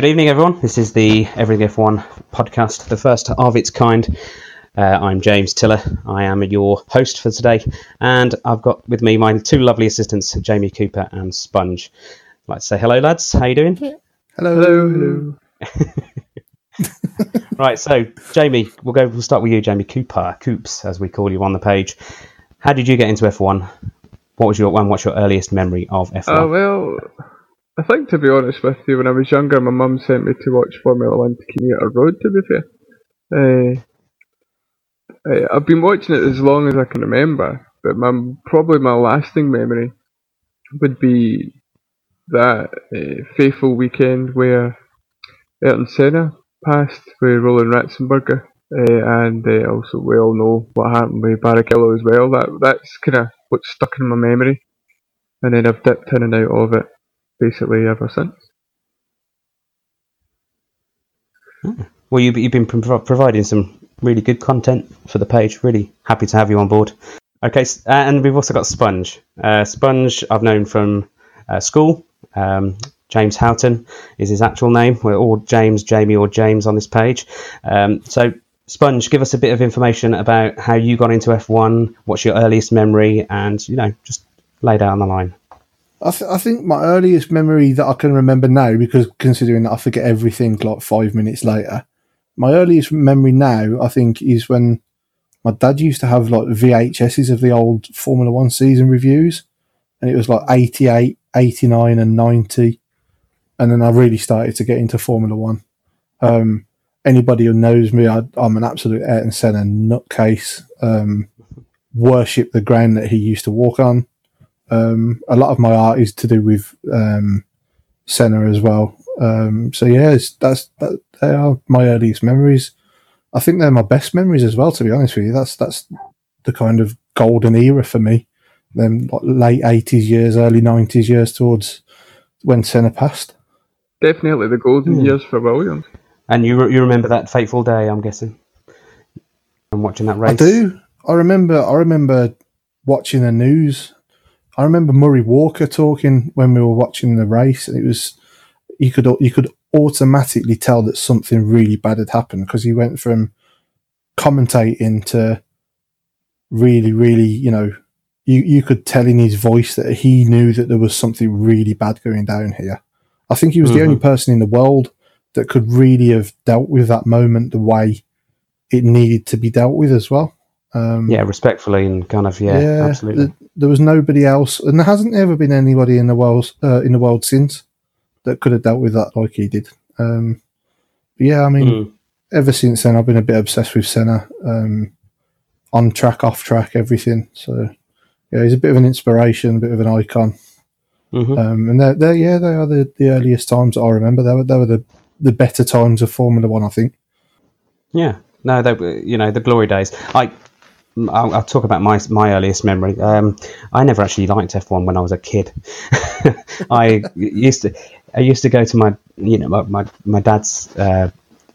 Good evening, everyone. This is the Everything F1 podcast, the first of its kind. Uh, I'm James Tiller. I am your host for today, and I've got with me my two lovely assistants, Jamie Cooper and Sponge. I'd like to say hello, lads. How you doing? Hello. Hello. hello. right, so Jamie, we'll go. We'll start with you, Jamie Cooper, Coops, as we call you on the page. How did you get into F1? What was your one? What's your earliest memory of F1? Uh, well, I think to be honest with you, when I was younger, my mum sent me to watch Formula One to Commuter Road. To be fair, uh, I've been watching it as long as I can remember, but my probably my lasting memory would be that uh, fateful weekend where Ayrton Senna passed with Roland Ratzenberger, uh, and uh, also we all know what happened with Barrichello as well. That that's kind of what's stuck in my memory, and then I've dipped in and out of it basically ever since. Well, you've, you've been pro- providing some really good content for the page. Really happy to have you on board. Okay, and we've also got Sponge. Uh, Sponge, I've known from uh, school. Um, James Houghton is his actual name. We're all James, Jamie, or James on this page. Um, so, Sponge, give us a bit of information about how you got into F1. What's your earliest memory, and you know, just lay down the line. I, th- I, think my earliest memory that I can remember now, because considering that I forget everything like five minutes later, my earliest memory now, I think, is when my dad used to have like VHSs of the old Formula One season reviews, and it was like 88, 89, and 90. And then I really started to get into Formula One. Um, anybody who knows me, I, am an absolute Ayrton Senna nutcase. Um, worship the ground that he used to walk on. Um, a lot of my art is to do with um, Senna as well. Um, so yeah, that's that, they are my earliest memories. I think they're my best memories as well. To be honest with you, that's that's the kind of golden era for me. Them late eighties years, early nineties years towards when Senna passed. Definitely the golden mm. years for Williams. And you you remember that fateful day? I'm guessing. I'm watching that race. I do. I remember. I remember watching the news I remember Murray Walker talking when we were watching the race, and it was you could you could automatically tell that something really bad had happened because he went from commentating to really, really, you know, you you could tell in his voice that he knew that there was something really bad going down here. I think he was mm-hmm. the only mm-hmm. person in the world that could really have dealt with that moment the way it needed to be dealt with as well. Um, yeah, respectfully and kind of yeah, yeah absolutely. The, there was nobody else, and there hasn't ever been anybody in the world uh, in the world since that could have dealt with that like he did. Um, yeah, I mean, mm. ever since then, I've been a bit obsessed with Senna, um, on track, off track, everything. So yeah, he's a bit of an inspiration, a bit of an icon. Mm-hmm. Um, and they're, they're, yeah, they are the, the earliest times I remember. They were they were the, the better times of Formula One, I think. Yeah, no, they were, you know the glory days. I I'll, I'll, talk about my my earliest memory. Um, I never actually liked F1 when I was a kid. I used to I used to go to my you know my my, my dad's uh,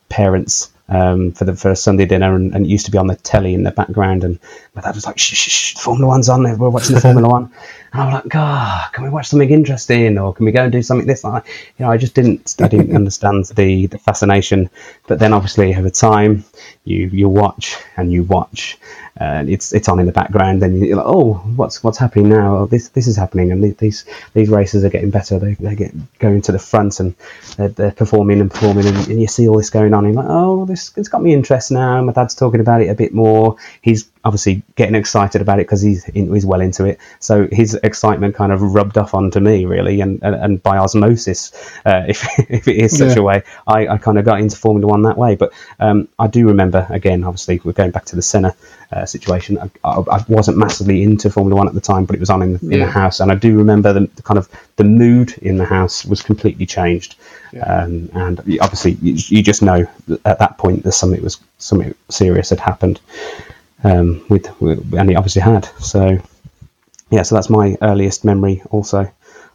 parents um, for the for a Sunday dinner, and, and, it used to be on the telly in the background. And my dad was like, "Shh, shh, shh Formula One's on. We're watching the Formula One." And I'm like, "God, can we watch something interesting, or can we go and do something this?" Like, you know, I just didn't, I didn't understand the the fascination. But then, obviously, over time, you you watch and you watch, and it's it's on in the background, and you're like, "Oh, what's what's happening now? Oh, this this is happening, and these these races are getting better. They they get going to the front, and they're, they're performing and performing, and, and, you see all this going on. And you're like, oh, this it's got me interest now. My dad's talking about it a bit more. He's obviously getting excited about it because he's in, he's well into it. So his excitement kind of rubbed off onto me really, and and, and by osmosis, uh, if if it is such yeah. a way, I, I kind of got into Formula One that way. But um, I do remember again, obviously we're going back to the Senna uh, situation. I, I, I, wasn't massively into Formula One at the time, but it was on in, the, in the house, and I do remember the, the, kind of the mood in the house was completely changed. Yeah. Um, and obviously, you, you, just know that at that point there's something was something serious had happened um, with, with, and it obviously had. So yeah, so that's my earliest memory also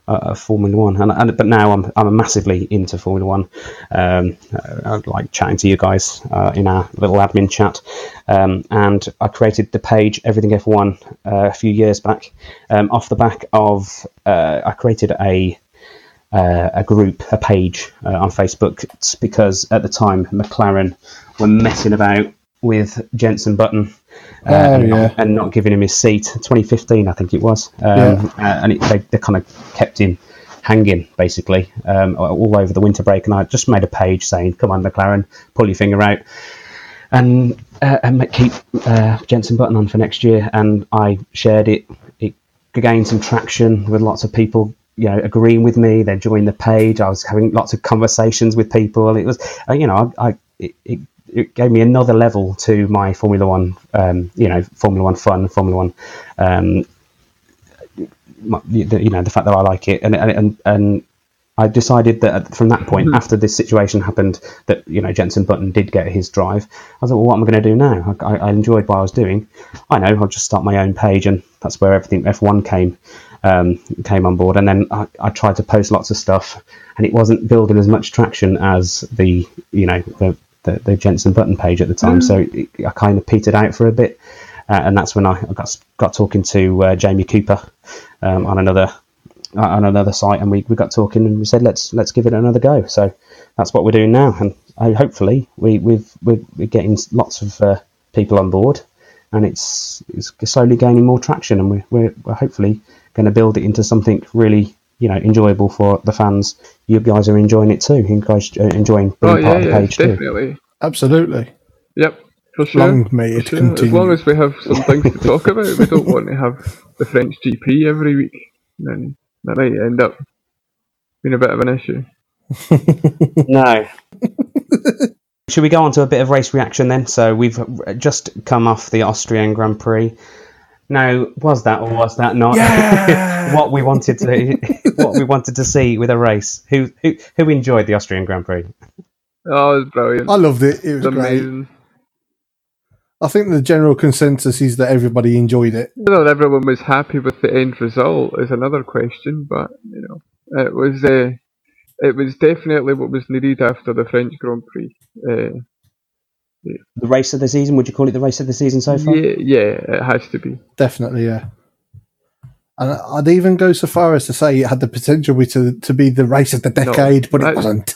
uh, of Formula One. And, and, but now I'm I'm massively into Formula One. Um, uh, I like chatting to you guys uh, in our little admin chat. Um, and I created the page Everything F1 uh, a few years back, um, off the back of uh, I created a uh, a group, a page on Facebook because at the time McLaren were messing about with Jenson Button uh, Oh, and, yeah. not, and not giving him his seat. 2015, I think it was, um, Yeah. uh, and it, they, they kind of kept him hanging basically um, all over the winter break. And I just made a page saying, "Come on, McLaren, pull your finger out." and uh, and keep uh, Jenson Button on for next year. And I shared it. It gained some traction with lots of people, you know, agreeing with me. They joined the page. I was having lots of conversations with people. It was, uh, you know, I, I it, it, it gave me another level to my Formula One, um, you know, Formula One fun, Formula One. Um, my- you know the fact that I like it, and and and, I decided that from that point, after this situation happened, that you know Jenson Button did get his drive. I thought, well, what am I going to do now? I, I, I enjoyed what I was doing. I know I'll just start my own page, and that's where everything F1 came um, came on board. And then I, I tried to post lots of stuff, and it wasn't building as much traction as the you know the the, the Jenson Button page at the time. So it, I kind of petered out for a bit, uh, and that's when I, got got talking to uh, Jamie Cooper um, on another uh, on another site, and we, we got talking, and we said let's let's give it another go. So that's what we're doing now, and I, hopefully we we've we're, we're getting lots of uh, people on board, and it's it's slowly gaining more traction, and we're we're, we're hopefully going to build it into something really you know enjoyable for the fans. You guys are enjoying it too. You guys are enjoying being Oh part yeah, of the yeah, page too. definitely. Absolutely. Yep, for sure. Long may for it sure. continue. As long as we have some things to talk about, we don't want to have the French GP every week. Then that might end up being a bit of an issue. No. Should we go on to a bit of race reaction then? So we've just come off the Austrian Grand Prix. Now, was that or was that not Yeah! what we wanted to what we wanted to see with a race? Who who who enjoyed the Austrian Grand Prix? Oh, it was brilliant. I loved it. It was It was great. amazing. I think the general consensus is that everybody enjoyed it. Whether everyone was happy with the end result is another question, but you know, it was uh, it was definitely what was needed after the French Grand Prix. Uh, The race of the season? Would you call it the race of the season so far? yeah, yeah, it has to be. Definitely, yeah. And I'd even go so far as to say it had the potential to, to be the race of the decade, but it wasn't.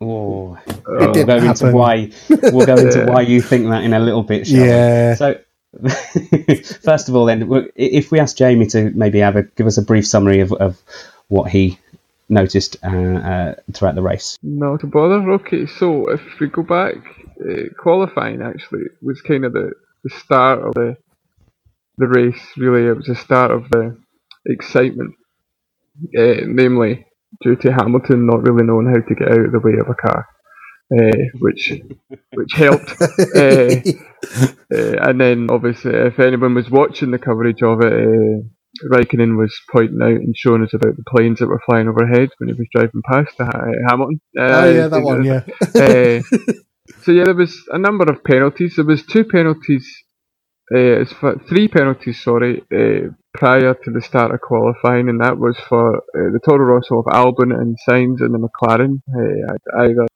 Oh, It we'll didn't go into happen. why we'll go into Yeah. why you think that in a little bit. Shall we? Yeah. So, first of all, then, if we ask Jamie to maybe have a give us a brief summary of, of what he noticed uh, uh, throughout the race. Not to bother. Okay, so if we go back, uh, qualifying actually was kind of the, the start of the the race. Really, it was the start of the excitement, uh, namely due to Hamilton not really knowing how to get out of the way of a car, uh, which which helped. uh, uh, and then obviously, if anyone was watching the coverage of it, uh, Raikkonen was pointing out and showing us about the planes that were flying overhead when he was driving past Hamilton. Uh, oh, yeah, that one, yeah. so yeah, there was a number of penalties. There was two penalties, uh, three penalties, sorry, uh, prior to the start of qualifying, and that was for uh, the Toro Rosso of Albon and Sainz and the McLaren. Uh, either,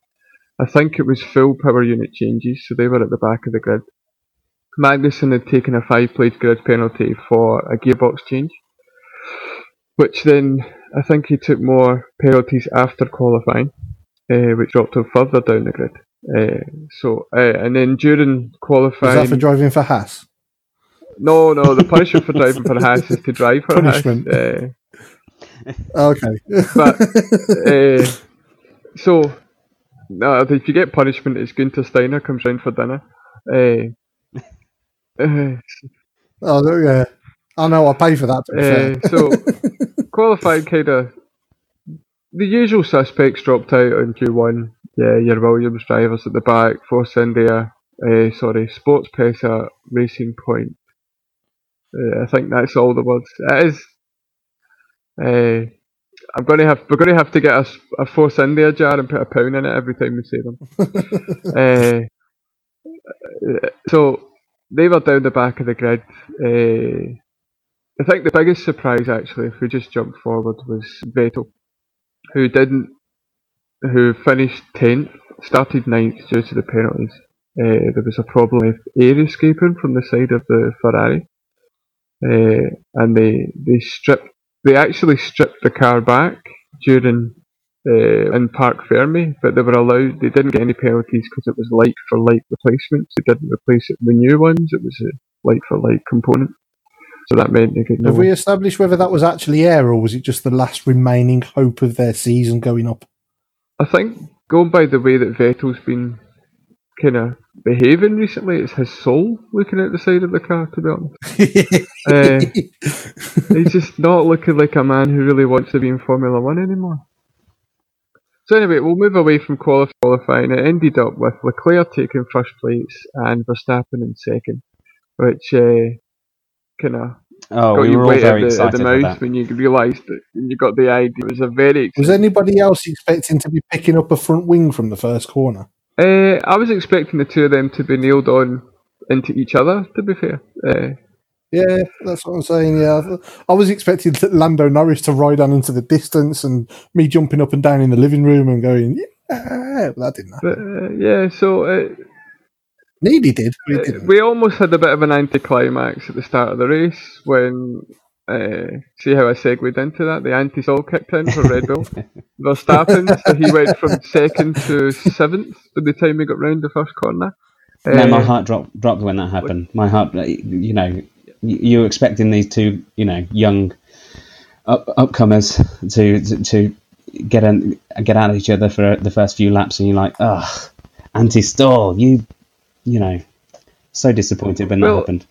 I think it was full power unit changes, so they were at the back of the grid. Magnussen had taken a five-plate grid penalty for a gearbox change, which then I think he took more penalties after qualifying, uh, which dropped him further down the grid. Uh, so, uh, and then during Was qualifying, that for driving for Haas? no, no, the punishment for driving for Haas is to drive for Punishment. Haas. Uh, Okay. but uh, so, no, if you get punishment, it's Gunter Steiner comes round for dinner. Uh, oh, yeah. I know, I pay for that. To be fair. Uh, so qualified kind of the usual suspects dropped out in Q1. Yeah, your Williams drivers at the back, Force India, uh, sorry, Sports Pesa, Racing Point. Uh, I think that's all the words. It is. Uh, I'm gonna have we're gonna have to get a, a Force India jar and put a pound in it every time we see them. uh, so they were down the back of the grid. Uh, I think the biggest surprise, actually, if we just jump forward, was Vettel, who didn't, who finished tenth, started ninth due to the penalties. Uh, there was a problem with air escaping from the side of the Ferrari, uh, and they they stripped, they actually stripped the car back during uh, in Parc Ferme, but they were allowed. They didn't get any penalties because it was light for light replacements. They didn't replace it with new ones. It was a light for light component. So that meant they could. Have we established whether that was actually air or was it just the last remaining hope of their season going up? I think going by the way that Vettel's been kind of behaving recently, it's his soul looking out the side of the car. To be honest, uh, he's just not looking like a man who really wants to be in Formula One anymore. So anyway, we'll move away from qualifying. It ended up with Leclerc taking first place and Verstappen in second, which uh, kind of Oh, got we you were all very at the, at excited the mouth when you realised that when you got the idea. It was a very was anybody else expecting to be picking up a front wing from the first corner? Uh, I was expecting the two of them to be nailed on into each other. To be fair, uh, Yeah, that's what I'm saying. Yeah, I was expecting Lando Norris to ride on into the distance and me jumping up and down in the living room and going, yeah, but that didn't happen. but uh, yeah, so Nearly did, but uh, we almost had a bit of an anticlimax at the start of the race when. Uh, see how I segued into that? The anti-stall kicked in for Red Bull. Verstappen, so he went from second to seventh by the time he got round the first corner. No, my Uh, heart dropped dropped when that happened. My heart, you know, you were expecting these two, you know, young up, upcomers to, to to get in, get at each other for the first few laps, and you're like, ugh, anti-stall, you, you know, so disappointed when that Well, we happened.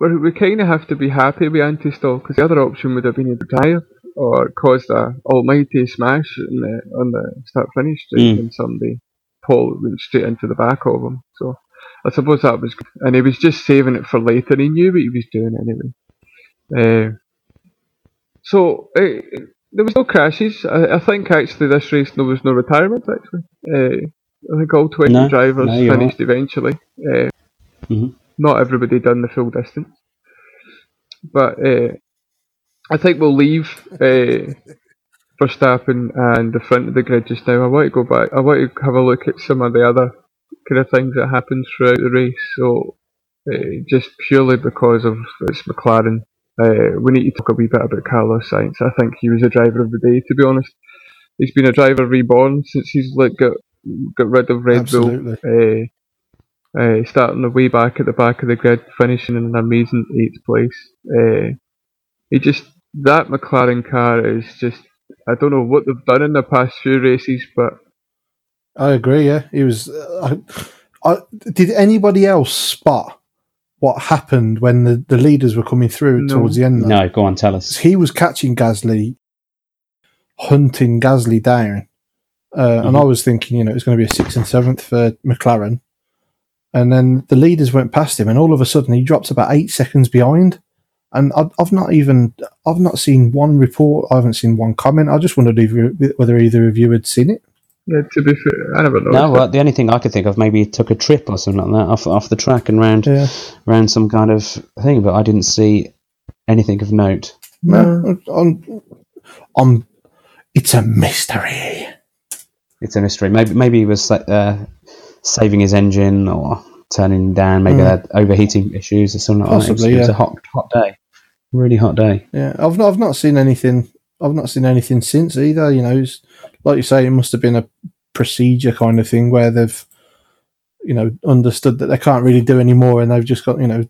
we kind of have to be happy with anti-stall because the other option would have been to retire or caused a almighty smash in the, on the start finish Mm. and somebody pulled went straight into the back of him. So I suppose that was good. and he was just saving it for later. He knew what he was doing anyway. Uh, so uh, there was no crashes. I, I think actually this race there was no retirement actually. Uh, I think all twenty No, drivers no, finished eventually. Uh, Mhm. Not everybody done the full distance, but uh, I think we'll leave uh, Verstappen and the front of the grid just now. I want to go back. I want to have a look at some of the other kind of things that happened throughout the race. So uh, just purely because of it's McLaren, uh, we need to talk a wee bit about Carlos Sainz. I think he was a driver of the day. To be honest, he's been a driver reborn since he's like got got rid of Red Bull. Uh, uh, starting the way back at the back of the grid, finishing in an amazing eighth place. Uh, he just that McLaren car is just I don't know what they've done in the past few races, but I agree. Yeah, he was. Uh, I, I, did anybody else spot what happened when the, the leaders were coming through No. towards the end? though? No, go on, tell us. he was catching Gasly, hunting Gasly down, uh, and Mhm. I was thinking, you know, it was going to be a sixth and seventh for McLaren, and then the leaders went past him, and all of a sudden he drops about eight seconds behind. And I've, I've not even, I've not seen one report. I haven't seen one comment. I just wondered if you, whether either of you had seen it. yeah, to be fair, I never know. No, well, the only thing I could think of maybe he took a trip or something like that off off the track and round Yeah. round some kind of thing, but I didn't see anything of note. No, I'm, I'm, it's a mystery. It's a mystery. Maybe maybe he was uh, saving his engine or turning down. Maybe they had overheating issues or something. like that. It was- Possibly, it was, a hot hot day, really hot day. Yeah, I've not, I've not seen anything. I've not seen anything since either. You know, it's, like you say, it must have been a procedure kind of thing where they've, you know, understood that they can't really do any more, and they've just got, you know,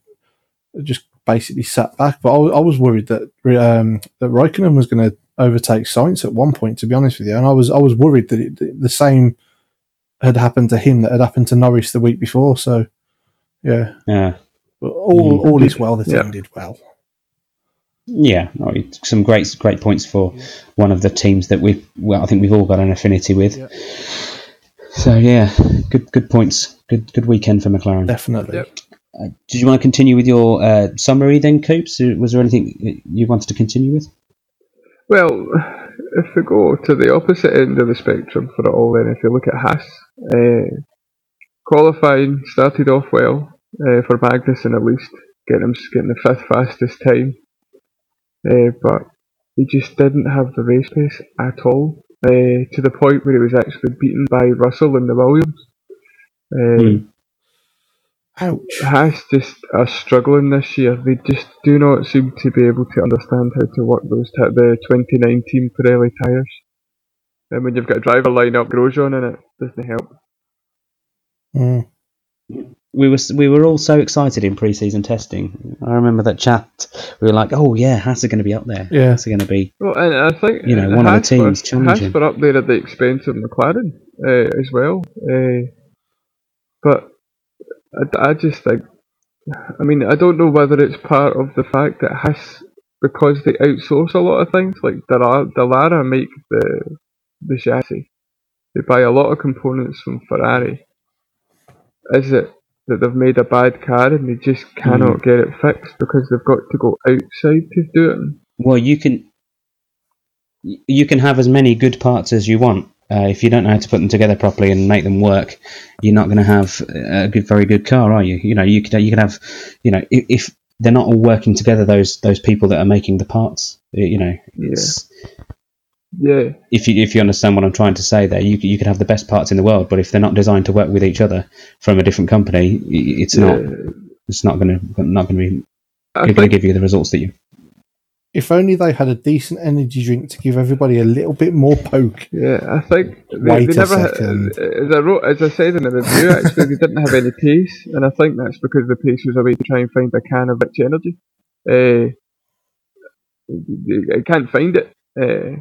just basically sat back. But I, was- I was worried that um, that Raikkonen was going to overtake Sainz at one point. To be honest with you, and I was I was worried that it, the same had happened to him that had happened to Norris the week before. So, yeah, Yeah, but all Mm. all is well. The team Yeah. did well. yeah. Some great great points for one of the teams that we well, I think we've all got an affinity with. Yeah. So yeah, good good points. Good good weekend for McLaren. Definitely. Yep. Uh, did you want to continue with your uh, summary then, Coops? Was there anything you wanted to continue with? Well, if we go to the opposite end of the spectrum for it all, then if you look at Haas, uh, qualifying started off well uh, for Magnussen at least, getting him getting the fifth fastest time, uh, but he just didn't have the race pace at all. To the point where he was actually beaten by Russell in the Williams. Hmm. Ouch. Haas just are struggling this year. They just do not seem to be able to understand how to work those t- the 2019 Pirelli tyres. And when you've got a driver line up Grosjean in it, doesn't help. Mm. we were we were all so excited in pre-season testing. I remember that chat. We were like, "Oh yeah, Haas are going to be up there. Yeah. Haas are going to be." Well, and I think You know, uh, one of the teams were, challenging. Haas were up there at the expense of McLaren uh, as well. Uh, but I, I just think, I mean, I don't know whether it's part of the fact that Haas, because they outsource a lot of things, like Dallara make the the chassis. They buy a lot of components from Ferrari. Is it that they've made a bad car and they just Mm. cannot get it fixed because they've got to go outside to do it? Well, you can you can have as many good parts as you want. Uh, if you don't know how to put them together properly and make them work, you're not going to have a good, very good car, are you? You know, you could you could have, you know, if, if they're not all working together, those those people that are making the parts, you know, it's, Yeah. if you if you understand what I'm trying to say there, you you could have the best parts in the world, but if they're not designed to work with each other from a different company, it's not it's not going to not going to be going to give you the results that you. If only they had a decent energy drink to give everybody a little bit more poke. Yeah, I think they, Wait they a never. had- second. as I wrote, as I said in the review, actually, they didn't have any pace, and I think that's because the pace was a way to try and find a can of rich energy. Uh, I can't find it, uh,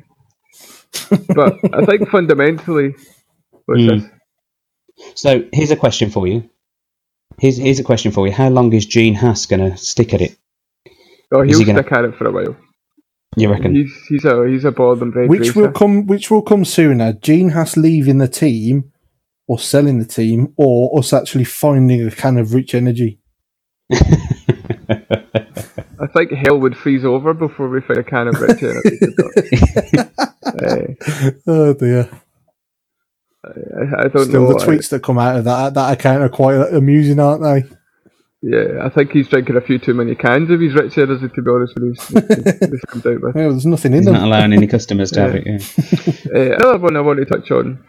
but I think fundamentally, what's Hmm. So here's a question for you. Here's here's a question for you. How long is Gene Haas going to stick at it? Oh, he'll he gonna- stick at it for a while. You reckon? He's he's a he's a ball and red Which racer. will come? Which will come sooner? Gene Haas leaving the team, or selling the team, or us actually finding a can of rich energy? I think hell would freeze over before we find a can of rich energy. to be honest. uh, Oh dear! I, I don't Still, know. the tweets that come out of that that account are quite amusing, aren't they? Yeah, I think he's drinking a few too many cans of his rich energy, to be honest with you. This comes out with. Yeah, there's nothing in He's not allowing any customers to have it. Yeah. Uh, another one I want to touch on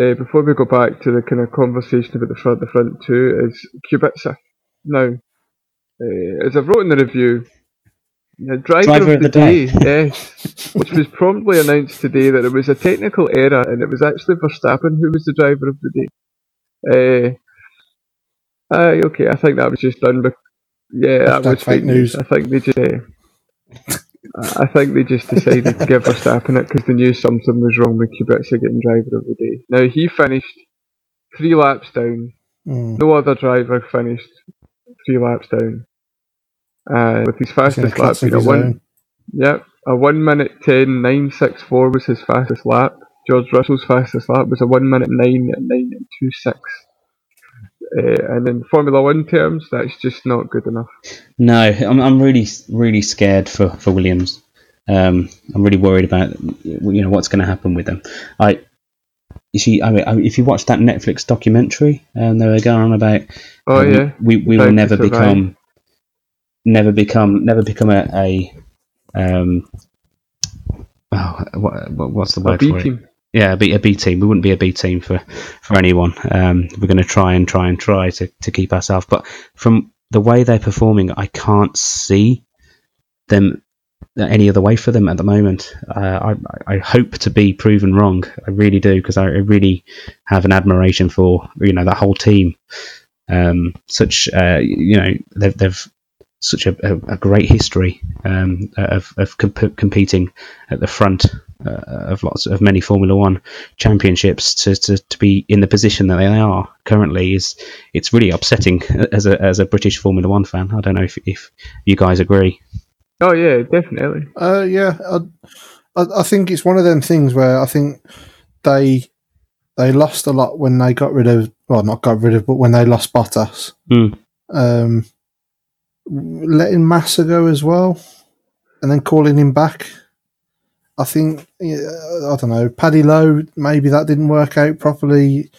uh, before we go back to the kind of conversation about the front, the front two is Kubica. Now, uh, as I've wrote in the review, the driver, Driver of the, day, yes, which was promptly announced today that it was a technical error and it was actually Verstappen who was the driver of the day. Uh, okay, I think that was just done. Bec- yeah, that was fake news. I think they just. Uh, I think they just decided to give Verstappen it because they knew something was wrong with Kubica getting driver of the day. Now he finished three laps down. Mm. No other driver finished three laps down. Uh, with his He's in a fastest lap being a one, own. yep, a one minute ten nine six four was his fastest lap. George Russell's fastest lap was a one minute nine nine two six. Uh, and in Formula One terms, that's just not good enough. No, I'm I'm really really scared for for Williams. Um, I'm really worried about you know what's going to happen with them. I you see, I mean, I- if you watch that Netflix documentary, and they were going on about Oh we- yeah, we, we Drive will never become never become never become a, a um oh what, what what's the a word B for it? Team. be a B team. We wouldn't be a B team for, for anyone. Um, we're going to try and try and try to, to keep ourselves. But from the way they're performing, I can't see them any other way for them at the moment. Uh, I, I hope to be proven wrong. I really do because I really have an admiration for you know that whole team. Um, such uh, you know they've, they've such a, a, a great history um, of, of comp- competing at the front uh, of lots of many Formula One championships to, to, to be in the position that they are currently is it's really upsetting as a as a British Formula One fan. I don't know if, if you guys agree. Oh yeah, definitely. Uh, yeah, I, I, I think it's one of them things where I think they they lost a lot when they got rid of well, not got rid of, but when they lost Bottas. Hmm. Um, letting Massa go as well, and then calling him back. I think I don't know. Paddy Lowe, maybe that didn't work out properly.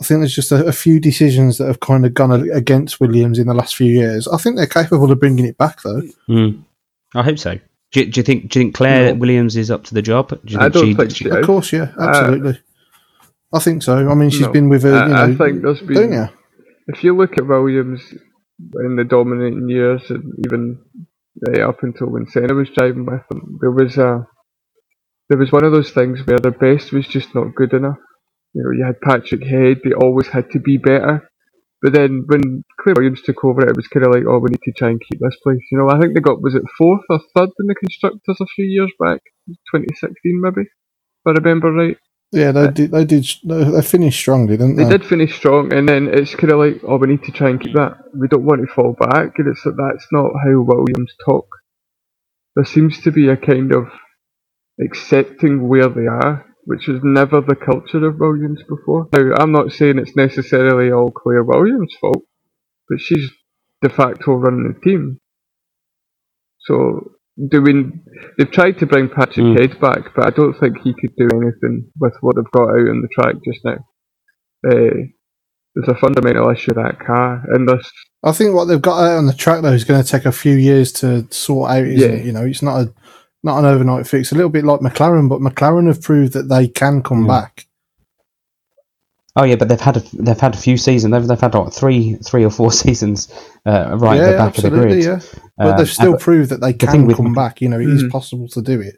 I think there's just a, a few decisions that have kind of gone against Williams in the last few years. I think they're capable of bringing it back though. Mm. I hope so. Do, you- do you think do you think Claire No. Williams is up to the job? Do you I don't she- think she- she Of course, yeah, absolutely. I think so. I mean, she's No. been with her. I- You know, I think there's been- don't you? If you look at Williams in the dominating years, and even uh, up until when Senna was driving with them, there was a there was one of those things where the best was just not good enough. You know, you had Patrick Head, they always had to be better. But then when Claire Williams took over it, was kind of like, oh, we need to try and keep this place. You know, I think they got, was it fourth or third in the constructors a few years back? 2016 maybe, if I remember right. Yeah, they did. They did. They finished strongly, didn't They they? did finish strong, and then it's kind of like, oh, we need to try and keep that. We don't want to fall back, and it's like that's not how Williams talk. There seems to be a kind of accepting where they are, which was never the culture of Williams before. Now, I'm not saying it's necessarily all Claire Williams' fault, but she's de facto running the team. So, doing they've tried to bring Patrick Mm. Head back, but I don't think he could do anything with what they've got out on the track just now. Uh, there's a fundamental issue with that car, and there's I think what they've got out on the track though is going to take a few years to sort out. Isn't Yeah. it? You know, it's not a not an overnight fix. A little bit like McLaren, but McLaren have proved that they can come Mm. back. Oh yeah, but they've had a, they've had a few seasons. They've, they've had what, three three or four seasons uh, right yeah, at the back of the absolutely. grid. Yeah, but Uh, they've still but, proved that they can with come Mc- back. You know, it is Mhm. possible to do it,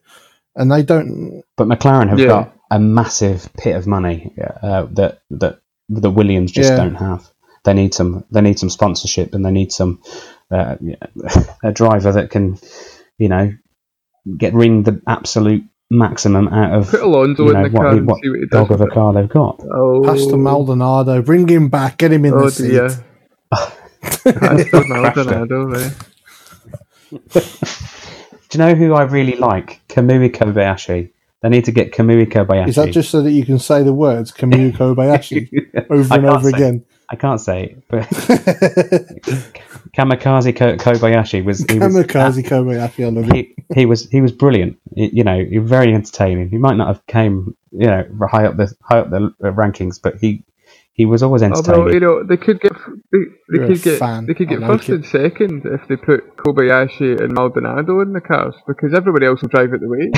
and they don't. but McLaren have Yeah. got a massive pit of money uh, that that the Williams just Yeah. don't have. They need some they need some sponsorship and they need some uh, a driver that can you know get ring the absolute maximum out of put Alonso you in the what, car and what see what dog of a car they've got. Oh, Pastor Maldonado, bring him back, get him in Oh the seat. dear. Pastor Maldonado, right? Do you know who I really like? Kamui Kobayashi. They need to get Kamui Kobayashi. Is that just so that you can say the words Kamui Kobayashi over and over say- again? I can't say it, but Kamikaze Ko- Kobayashi was he was, Kamikaze Kobayashi, I love it. he, he was he was brilliant. He- you know, he was very entertaining. He might not have came you know high up the high up the rankings, but he he was always entertaining. Although you know they could get they, they could get fan. they could get I like first it. and second if they put Kobayashi and Maldonado in the cars because everybody else will drive it the way.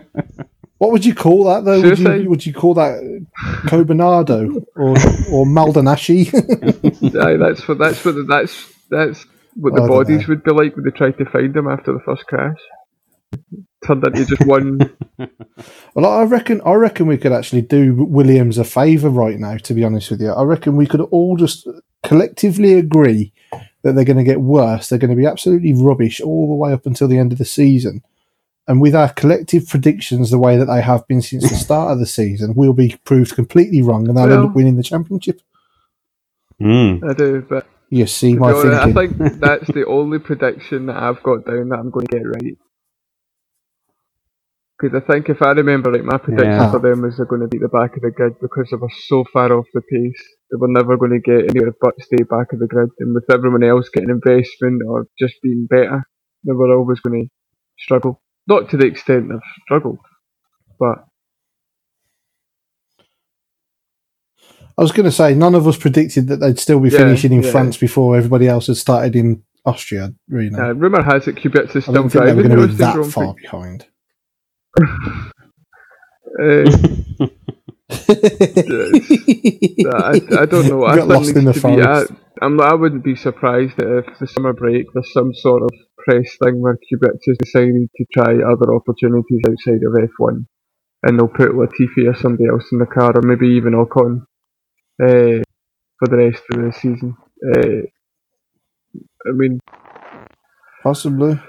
What would you call that though? Would you, would you call that Cobanado or or Maldanashi? Aye, that's what that's what the, that's that's what the bodies would be like when they tried to find them after the first crash. Turned into just one. well, I reckon I reckon we could actually do Williams a favour right now. To be honest with you, I reckon we could all just collectively agree that they're going to get worse. They're going to be absolutely rubbish all the way up until the end of the season. And with our collective predictions, the way that they have been since the start of the season, we'll be proved completely wrong, and they'll end up winning the championship. Mm. I do, but You see my be honest, I think that's the only prediction that I've got down that I'm going to get right. Because I think if I remember right, my prediction Yeah. for them was they're going to beat the back of the grid because they were so far off the pace. They were never going to get anywhere but stay back of the grid. And with everyone else getting investment or just being better, they were always going to struggle. Not to the extent they've struggled, but I was going to say none of us predicted that they'd still be Yeah, finishing in yeah. France before everybody else had started in Austria. Really, uh, rumour has it Kubica is I still don't think they were driving going to be that far Prix. behind. Uh, I, I don't know. I Got lost in the needs to be- I. I'm, I wouldn't be surprised if the summer break there's some sort of press thing where Kubica has decided to try other opportunities outside of F1, and they'll put Latifi or somebody else in the car, or maybe even Ocon, uh, for the rest of the season. Uh, I mean, Possibly.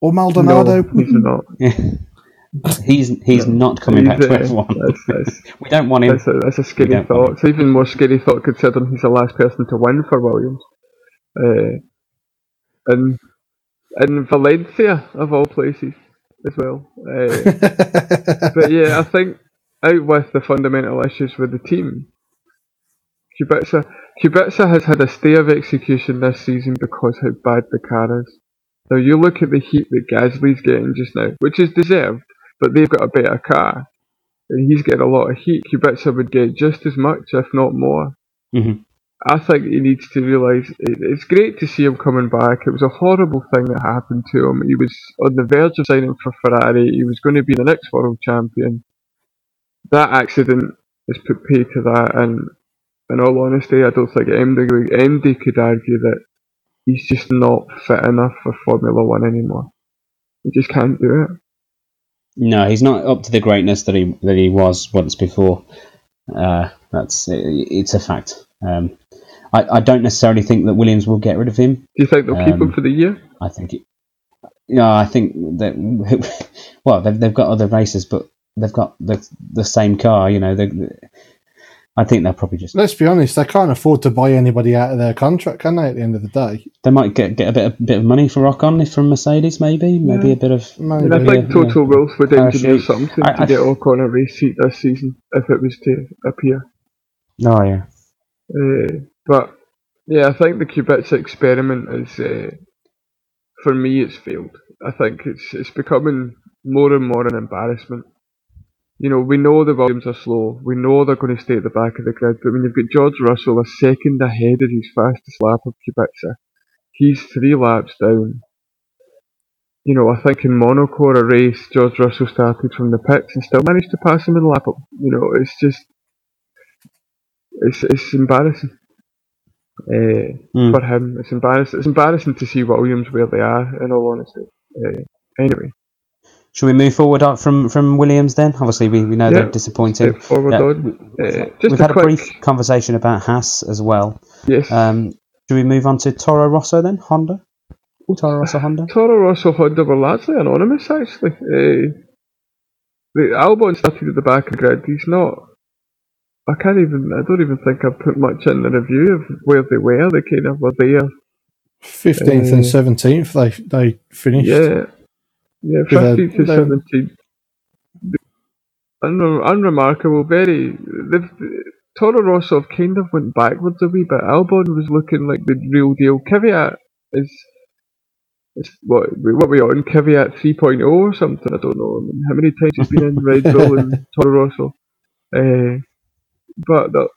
Or Maldonado. no, he's not. he's he's not coming back to uh, F1. that's- that's- we don't want him. That's a, that's a scary thought. It's even more scary thought considering he's the last person to win for Williams. Uh, and in Valencia, of all places, as well. Uh, but yeah, I think out with the fundamental issues with the team, Kubica, Kubica has had a stay of execution this season because how bad the car is. Now you look at the heat that Gasly's getting just now, which is deserved, but they've got a better car and he's getting a lot of heat. Kubica would get just as much, if not more. Mhm. I think he needs to realise it, it's great to see him coming back. It was a horrible thing that happened to him. He was on the verge of signing for Ferrari. He was going to be the next world champion. That accident has put pay to that, and in all honesty, I don't think MD, MD could argue that he's just not fit enough for Formula One anymore. He just can't do it. No, he's not up to the greatness that he that he was once before. Uh, that's it's a fact. Um, I, I don't necessarily think that Williams will get rid of him. Do you think they'll keep him Um, for the year? I think it. No, I think that. Well, they've, they've got other races, but they've got the the same car. You know, they, I think they'll probably just Let's be honest, they can't afford to buy anybody out of their contract, can they? At the end of the day, they might get get a bit a bit of money for Ocon if from Mercedes, maybe maybe a bit of. Maybe. And I think yeah, Toto Wolff would engineer Parachute. something I- to I- get Ocon a race seat this season if it was to appear. Oh yeah, Uh, but yeah, I think the Kubica experiment is, uh, for me, it's failed. I think it's it's becoming more and more an embarrassment. You know, we know the volumes are slow. We know they're going to stay at the back of the grid. But when you've got George Russell a second ahead of his fastest lap of Kubica, he's three laps down. You know, I think in Monaco, a race, George Russell started from the pits and still managed to pass him in the lap. You know, it's just it's it's embarrassing uh, Mm. for him. It's embarrassing. It's embarrassing to see Williams where they are. In all honesty. Uh, anyway, should we move forward up from from Williams then? Obviously, we, we know Yeah, they're disappointing. forward Yeah, on. We, uh, we've a had a brief conversation about Haas as well. yes. Um, should we move on to Toro Rosso then? Honda. Toro Rosso Honda. Toro Rosso Honda were largely anonymous actually. Uh, the Albon started at the back of the grid. He's not. I can't even. I don't even think I've put much in the review of where they were. They kind of were there. fifteenth Uh, and seventeenth, they they finished. Yeah, yeah, fifteenth to seventeenth. Unre- unremarkable, very. They've, Toro Rosso have kind of went backwards a wee bit. Albon was looking like the real deal. Kvyat is, is what what we on Kvyat 3.0 or something. I don't know. I mean, how many times he's been in Red Bull and Toro Rosso. Uh, but the,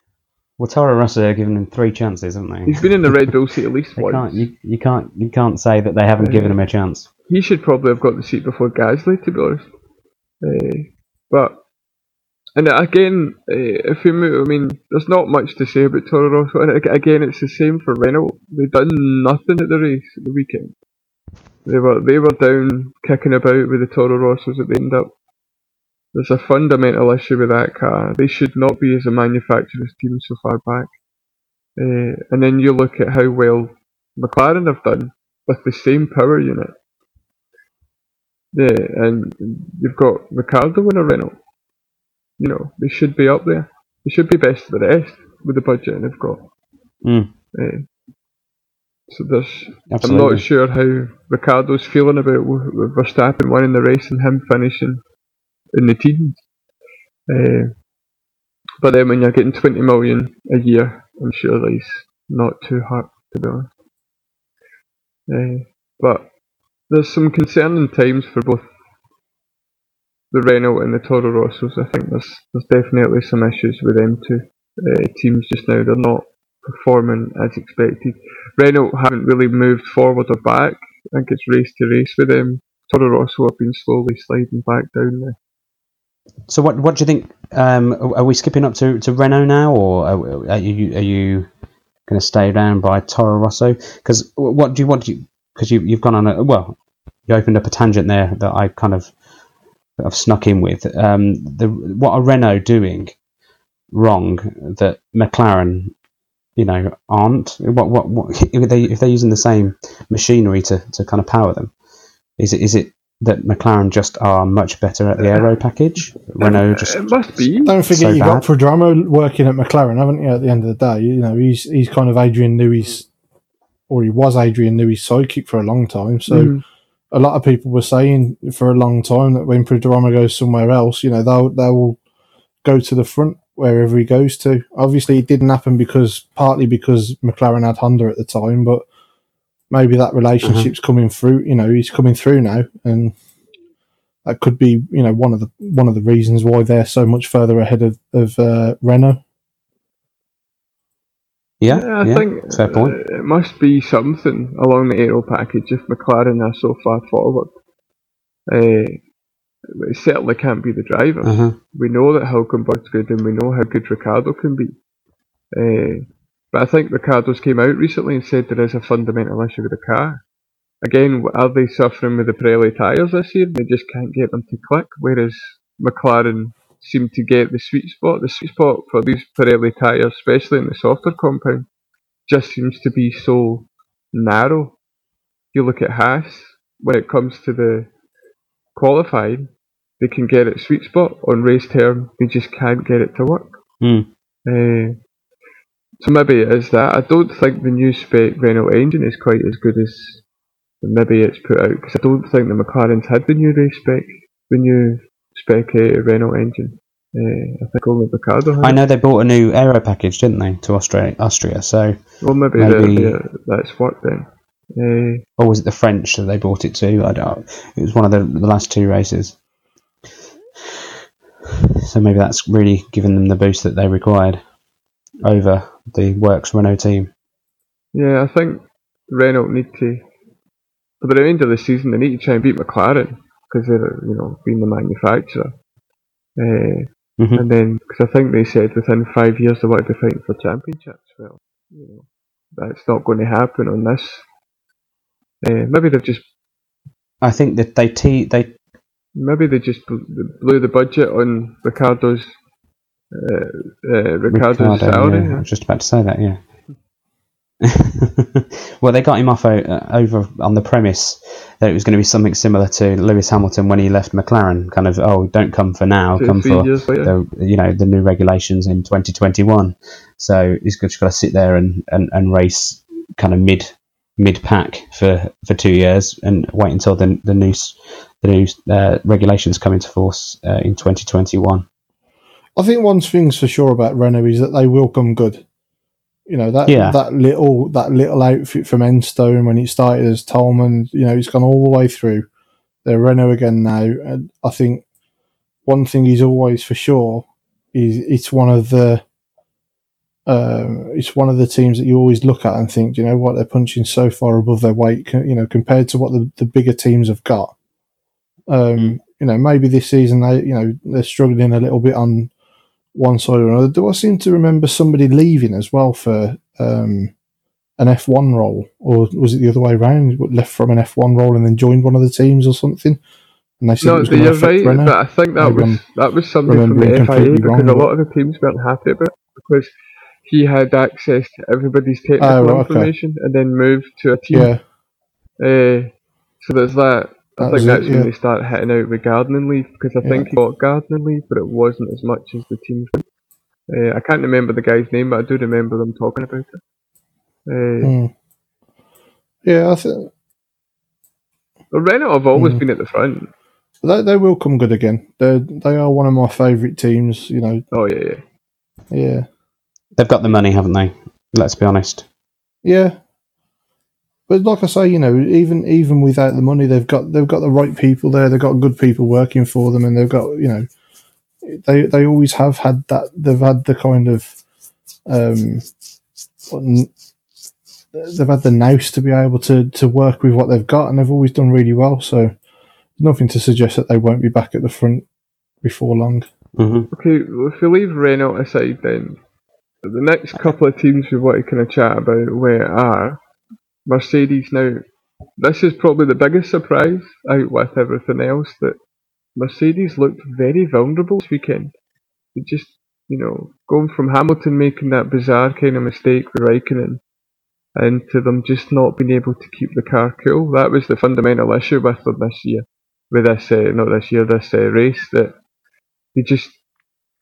Well, Toro Rosso have given him three chances, haven't they? he's been in the Red Bull seat at least once. can't. You, you can't. You can't say that they haven't given him a chance. he should probably have got the seat before Gasly, to be honest. Uh, but and again, uh, if we move, I mean, there's not much to say about Toro Rosso. And again, it's the same for Renault. They've done nothing at the race at the weekend. They were they were down kicking about with the Toro Rossos at the end up. There's a fundamental issue with that car. They should not be as a manufacturer's team so far back. Uh, and then you look at how well McLaren have done with the same power unit. Yeah, and you've got Ricciardo in a Renault. You know, they should be up there. They should be best of the rest with the budget they've got. Mm, Eh, so there's, I'm not sure how Ricciardo's feeling about Verstappen winning the race and him finishing in the teens. Uh, but then when you're getting 20 million a year, I'm sure he's not too hard to be honest. Uh, but there's some concerning times for both the Renault and the Toro Rossos. I think there's there's definitely some issues with them two uh, teams just now. They're not performing as expected. Renault haven't really moved forward or back. I think it's race to race with them. Toro Rosso have been slowly sliding back down there. So what what do you think? Um, are we skipping up to, to Renault now, or are, are you are you going to stay down by Toro Rosso? Because what do you want? Because you you've gone on a well, you opened up a tangent there that I kind of I've snuck in with. Um, the what are Renault doing wrong that McLaren, you know, aren't? What what, what if they if they're using the same machinery to, to kind of power them? Is it is it that McLaren just are much better at the aero package? Renault just It must be. Don't forget So you got bad. Prodromou working at McLaren, haven't you? At the end of the day, you know he's he's kind of Adrian Newey's, or he was Adrian Newey's sidekick for a long time. So Mhm. a lot of people were saying for a long time that when Prodromou goes somewhere else, you know they'll they will go to the front wherever he goes to. Obviously, it didn't happen because partly because McLaren had Honda at the time, but maybe that relationship's coming through. You know, he's coming through now, and that could be you know one of the one of the reasons why they're so much further ahead of of uh, Renault. yeah, Yeah, I yeah, think fair point. uh, it must be something along the aero package if McLaren are so far forward. Uh, it certainly can't be the driver. Uh-huh. We know that Hulkenberg's good and we know how good Ricciardo can be. Uh, But I think Ricciardo's came out recently and said there is a fundamental issue with the car. Again, are they suffering with the Pirelli tyres this year? They just can't get them to click, whereas McLaren seem to get the sweet spot. The sweet spot for these Pirelli tyres, especially in the softer compound, just seems to be so narrow. You look at Haas, when it comes to the qualifying, they can get it sweet spot. On race term, they just can't get it to work. Mm. Uh, so maybe it is that. I don't think the new spec Renault engine is quite as good as maybe it's put out because I don't think the McLarens had the new race spec, the new spec uh, Renault engine. Uh, I think only Ricciardo had. I know they bought a new aero package, didn't they, to Austria? Austria. So, Well, maybe, maybe- that's worked then. Uh, or was it the French that they bought it to? I don't. It was one of the, the last two races. So maybe that's really given them the boost that they required over the Works Renault team. yeah, I think Renault need to, for the remainder of the season, they need to try and beat McLaren because they're, you know, being the manufacturer. Uh, Mhm. And then, because I think they said within five years they want to be fighting for championships. Well, you know, that's not going to happen on this. Uh, maybe they've just, I think that they te- they maybe they just blew the budget on Ricciardo's, uh, uh, Ricciardo, salary. yeah, I was just about to say that, yeah. well, they got him off o- uh, over on the premise that it was going to be something similar to Lewis Hamilton when he left McLaren. Kind of, oh, don't come for now, come for the you know the new regulations in 2021. So he's just got to sit there and, and, and race kind of mid mid pack for, for two years and wait until the the new the new uh, regulations come into force uh, in 2021. I think one thing's for sure about Renault is that they will come good. You know that Yeah. that little that little outfit from Enstone when it started as Toleman, you know, it's gone all the way through. They're Renault again now, and I think one thing is always for sure is it's one of the um, it's one of the teams that you always look at and think, you know what, they're punching so far above their weight, you know, compared to what the, the bigger teams have got. Um, Mm. You know, maybe this season they, you know, they're struggling a little bit on one side or another. Do I seem to remember somebody leaving as well for um, an F1 role, or was it the other way around? Left from an F1 role and then joined one of the teams or something? And they said it was you're right. Renault. But I think that Maybe was I'm that was something from the FIA because wrong, a lot of the teams weren't happy about it because he had access to everybody's technical Ah, right, okay. information and then moved to a team. Yeah, Uh, so there's that. I think was it, that's when yeah. they start hitting out with gardening leave because I Yeah. think he got gardening leave, but it wasn't as much as the teams. Uh, I can't remember the guy's name, but I do remember them talking about it. Uh, Mm. yeah. I think but Renault have always Mm. been at the front. they they will come good again. They they are one of my favourite teams. You know, Oh yeah, yeah. yeah, They've got the money, haven't they? Let's be honest. yeah. But like I say, you know, even even without the money, they've got they've got the right people there. They've got good people working for them, and they've got you know, they they always have had that. They've had the kind of um, they've had the nous to be able to to work with what they've got, and they've always done really well. So nothing to suggest that they won't be back at the front before long. hmm Okay, well, if we leave Renault aside, then the next couple of teams we want to kind of chat about where are Mercedes. Now, this is probably the biggest surprise out with everything else that Mercedes looked very vulnerable this weekend. They just, you know, going from Hamilton making that bizarre kind of mistake with Raikkonen and to them just not being able to keep the car cool. That was the fundamental issue with them this year, with this, uh, not this year, this uh, race, that they just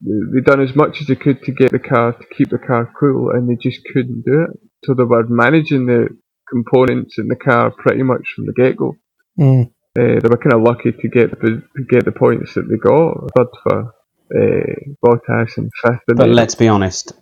they done as much as they could to get the car to keep the car cool, and they just couldn't do it. So they were managing the components in the car pretty much from the get go. Mm. Uh, they were kind of lucky to get the get the points that they got. Third for uh, Bottas and fifth. But let's be honest.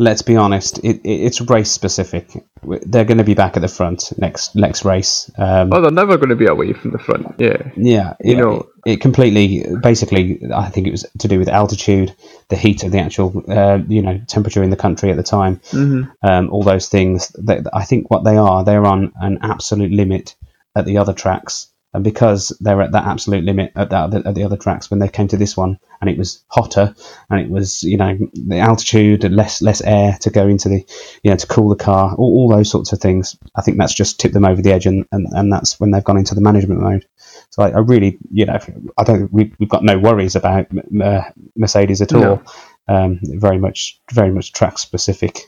Let's be honest. It, it, it's race specific. They're going to be back at the front next next race. Um, oh, they're never going to be away from the front. Yeah, yeah, you it, know- it completely. Basically, I think it was to do with altitude, the heat of the actual, uh, you know, temperature in the country at the time. hmm um, all those things. That I think what they are, they're on an absolute limit at the other tracks And because they're at that absolute limit at, that, at the other tracks, when they came to this one and it was hotter and it was, you know, the altitude and less less air to go into the, you know, to cool the car, all, all those sorts of things, I think that's just tipped them over the edge and, and, and that's when they've gone into the management mode. So I, I really, you know, I don't, we, we've got no worries about uh, Mercedes at all. No. Um, very much, very much track specific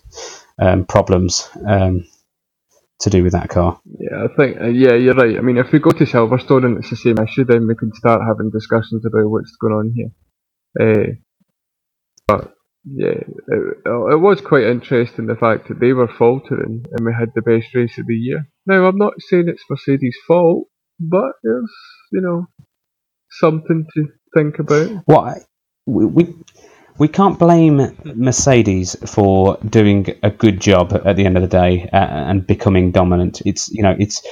um, problems um, to do with that car. Yeah, I think uh, yeah, you're right. I mean, if we go to Silverstone and it's the same issue, then we can start having discussions about what's going on here. Uh, but yeah, it, it was quite interesting the fact that they were faltering and we had the best race of the year. Now, I'm not saying it's Mercedes' fault, but it's you know something to think about. What we, we we can't blame Mercedes for doing a good job at the end of the day uh, and becoming dominant. It's you know it's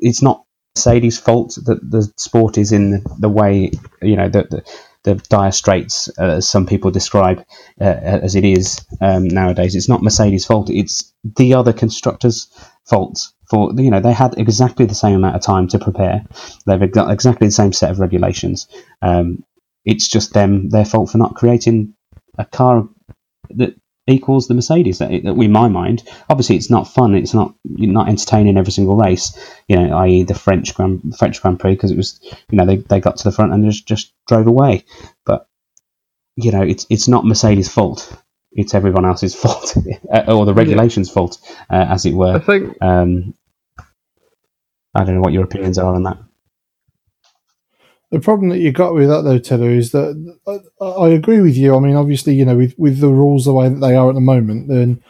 it's not Mercedes' fault that the sport is in the way you know the the, the dire straits uh, as some people describe uh, as it is um, nowadays. It's not Mercedes' fault. It's the other constructors' fault. For you know they had exactly the same amount of time to prepare. They've got exactly the same set of regulations. Um, it's just them their fault for not creating a car that equals the Mercedes. That, that in my mind, obviously, it's not fun. It's not not entertaining every single race. You know, i.e. the French Grand French Grand Prix because it was you know they, they got to the front and just just drove away. But you know, it's it's not Mercedes' fault. It's everyone else's fault, or the regulations' yeah. fault, uh, as it were. I think. Um, I don't know what your opinions are on that. The problem that you got with that, though, Taylor, is that I, I agree with you. I mean, obviously, you know, with, with the rules the way that they are at the moment, then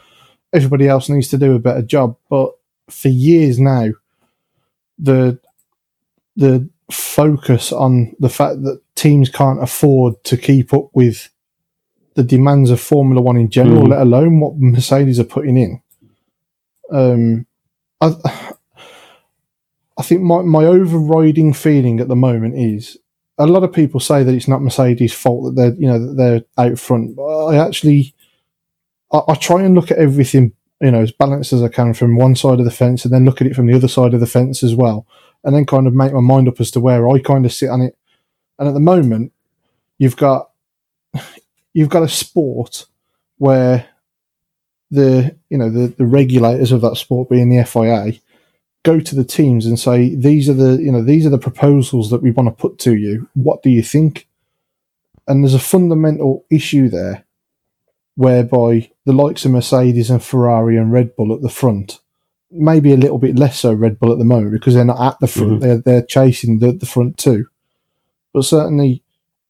everybody else needs to do a better job. But for years now, the the focus on the fact that teams can't afford to keep up with the demands of Formula One in general, mm. let alone what Mercedes are putting in. Um, I, I think my, my overriding feeling at the moment is a lot of people say that it's not Mercedes' fault that they're you know that they're out front. I actually I, I, try and look at everything you know as balanced as I can from one side of the fence, and then look at it from the other side of the fence as well, and then kind of make my mind up as to where I kind of sit on it. And at the moment, you've got you've got a sport where the you know the, the regulators of that sport being the FIA go to the teams and say these are the you know these are the proposals that we want to put to you. What do you think? And there's a fundamental issue there whereby the likes of mercedes and ferrari and red bull at the front maybe a little bit less so red bull at the moment because they're not at the front. Mm-hmm. they're, they're chasing the, the front too. But certainly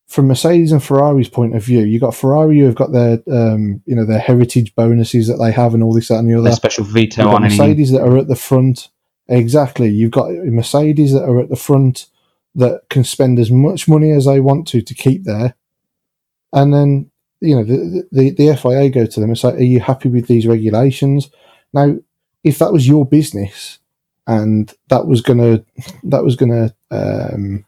from mercedes and ferrari's point of view you've got ferrari who have got their um, you know their heritage bonuses that they have and all this that and the other. Their special veto on mercedes any... that are at the front Exactly. You've got Mercedes that are at the front that can spend as much money as they want to to keep there. And then, you know, the, the, the FIA go to them and say, Are you happy with these regulations? Now, if that was your business and that was gonna that was gonna um,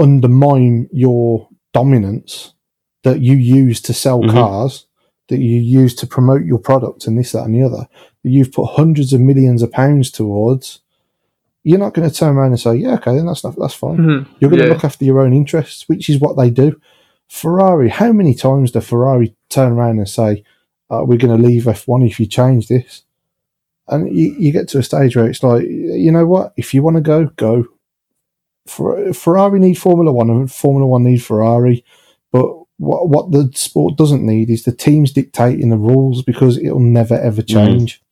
undermine your dominance that you use to sell mm-hmm. cars, that you use to promote your product and this, that, and the other, that you've put hundreds of millions of pounds towards, you're not going to turn around and say, "Yeah, okay, then that's not, that's fine." Mm-hmm. You're going yeah. to look after your own interests, which is what they do. Ferrari, how many times do Ferrari turn around and say, uh, "We're going to leave F1 if you change this"? And you, you get to a stage where it's like, you know what? If you want to go, go. Ferrari need Formula One, and Formula One need Ferrari. But what what the sport doesn't need is the teams dictating the rules because it'll never ever mm. change.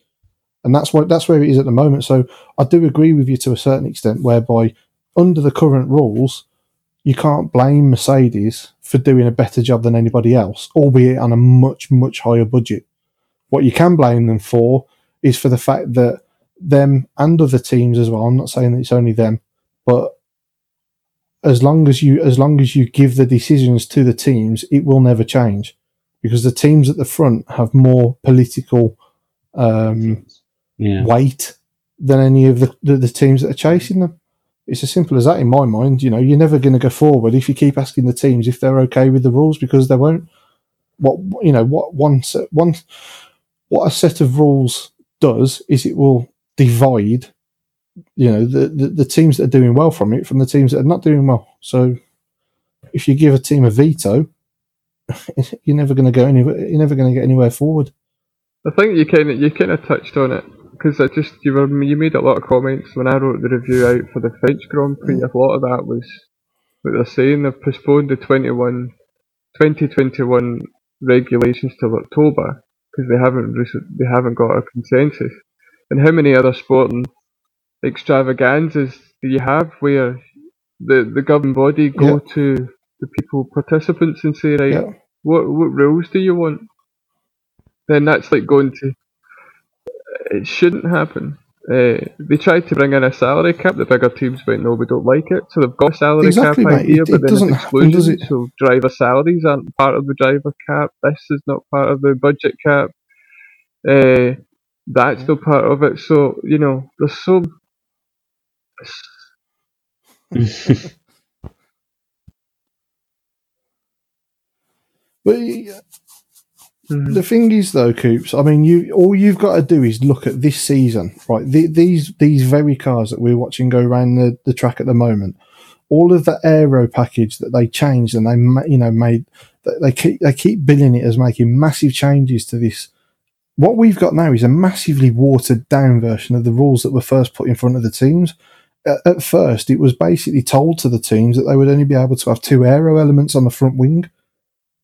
And that's what that's where it is at the moment. So I do agree with you to a certain extent, whereby under the current rules, you can't blame Mercedes for doing a better job than anybody else, albeit on a much much higher budget. What you can blame them for is for the fact that them and other teams as well. I'm not saying that it's only them, but as long as you as long as you give the decisions to the teams, it will never change because the teams at the front have more political um, yeah. weight than any of the, the, the teams that are chasing them. It's as simple as that in my mind. You know, you're never going to go forward if you keep asking the teams if they're okay with the rules because they won't. What you know, what one one what a set of rules does is it will divide you know the, the the teams that are doing well from it from the teams that are not doing well. So if you give a team a veto, you're never going to go anywhere. You're never going to get anywhere forward. I think you kind of you kind of touched on it because I just you were you made a lot of comments when I wrote the review out for the French Grand Prix. A lot of that was what they're saying. They've postponed the 21, 2021 regulations till October because they haven't they haven't got a consensus. And how many other sporting extravaganzas do you have where the the governing body go Yeah. to the people participants and say right Yeah. what what rules do you want? Then that's like going to. It shouldn't happen. Uh, they tried to bring in a salary cap. The bigger teams went, no, we don't like it. So they've got a salary Exactly, cap mate. idea, It- but it then doesn't it's happen, does exclusions. it? So driver salaries aren't part of the driver cap. This is not part of the budget cap. Uh, that's still part of it. So you know, there's so But Mhm. the thing is, though, Coops. I mean, you all you've got to do is look at this season, right? The, these these very cars that we're watching go around the, the track at the moment, all of the aero package that they changed and they you know made they keep they keep billing it as making massive changes to this. What we've got now is a massively watered down version of the rules that were first put in front of the teams. At, at first, it was basically told to the teams that they would only be able to have two aero elements on the front wing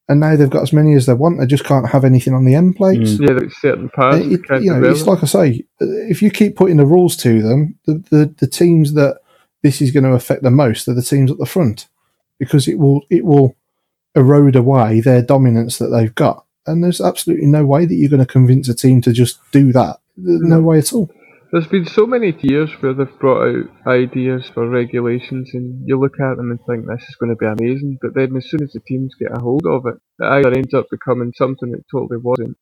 and now they've got as many as they want. They just can't have anything on the end plates. Mm. yeah, there's certain parts It- it- you know, it's like I say, if you keep putting the rules to them, the, the, the teams that this is going to affect the most are the teams at the front because it will it will erode away their dominance that they've got. And there's absolutely no way that you're going to convince a team to just do that. There's no mm. way at all. There's been so many years where they've brought out ideas for regulations, and you look at them and think this is going to be amazing. But then, as soon as the teams get a hold of it, it either ends up becoming something it totally wasn't,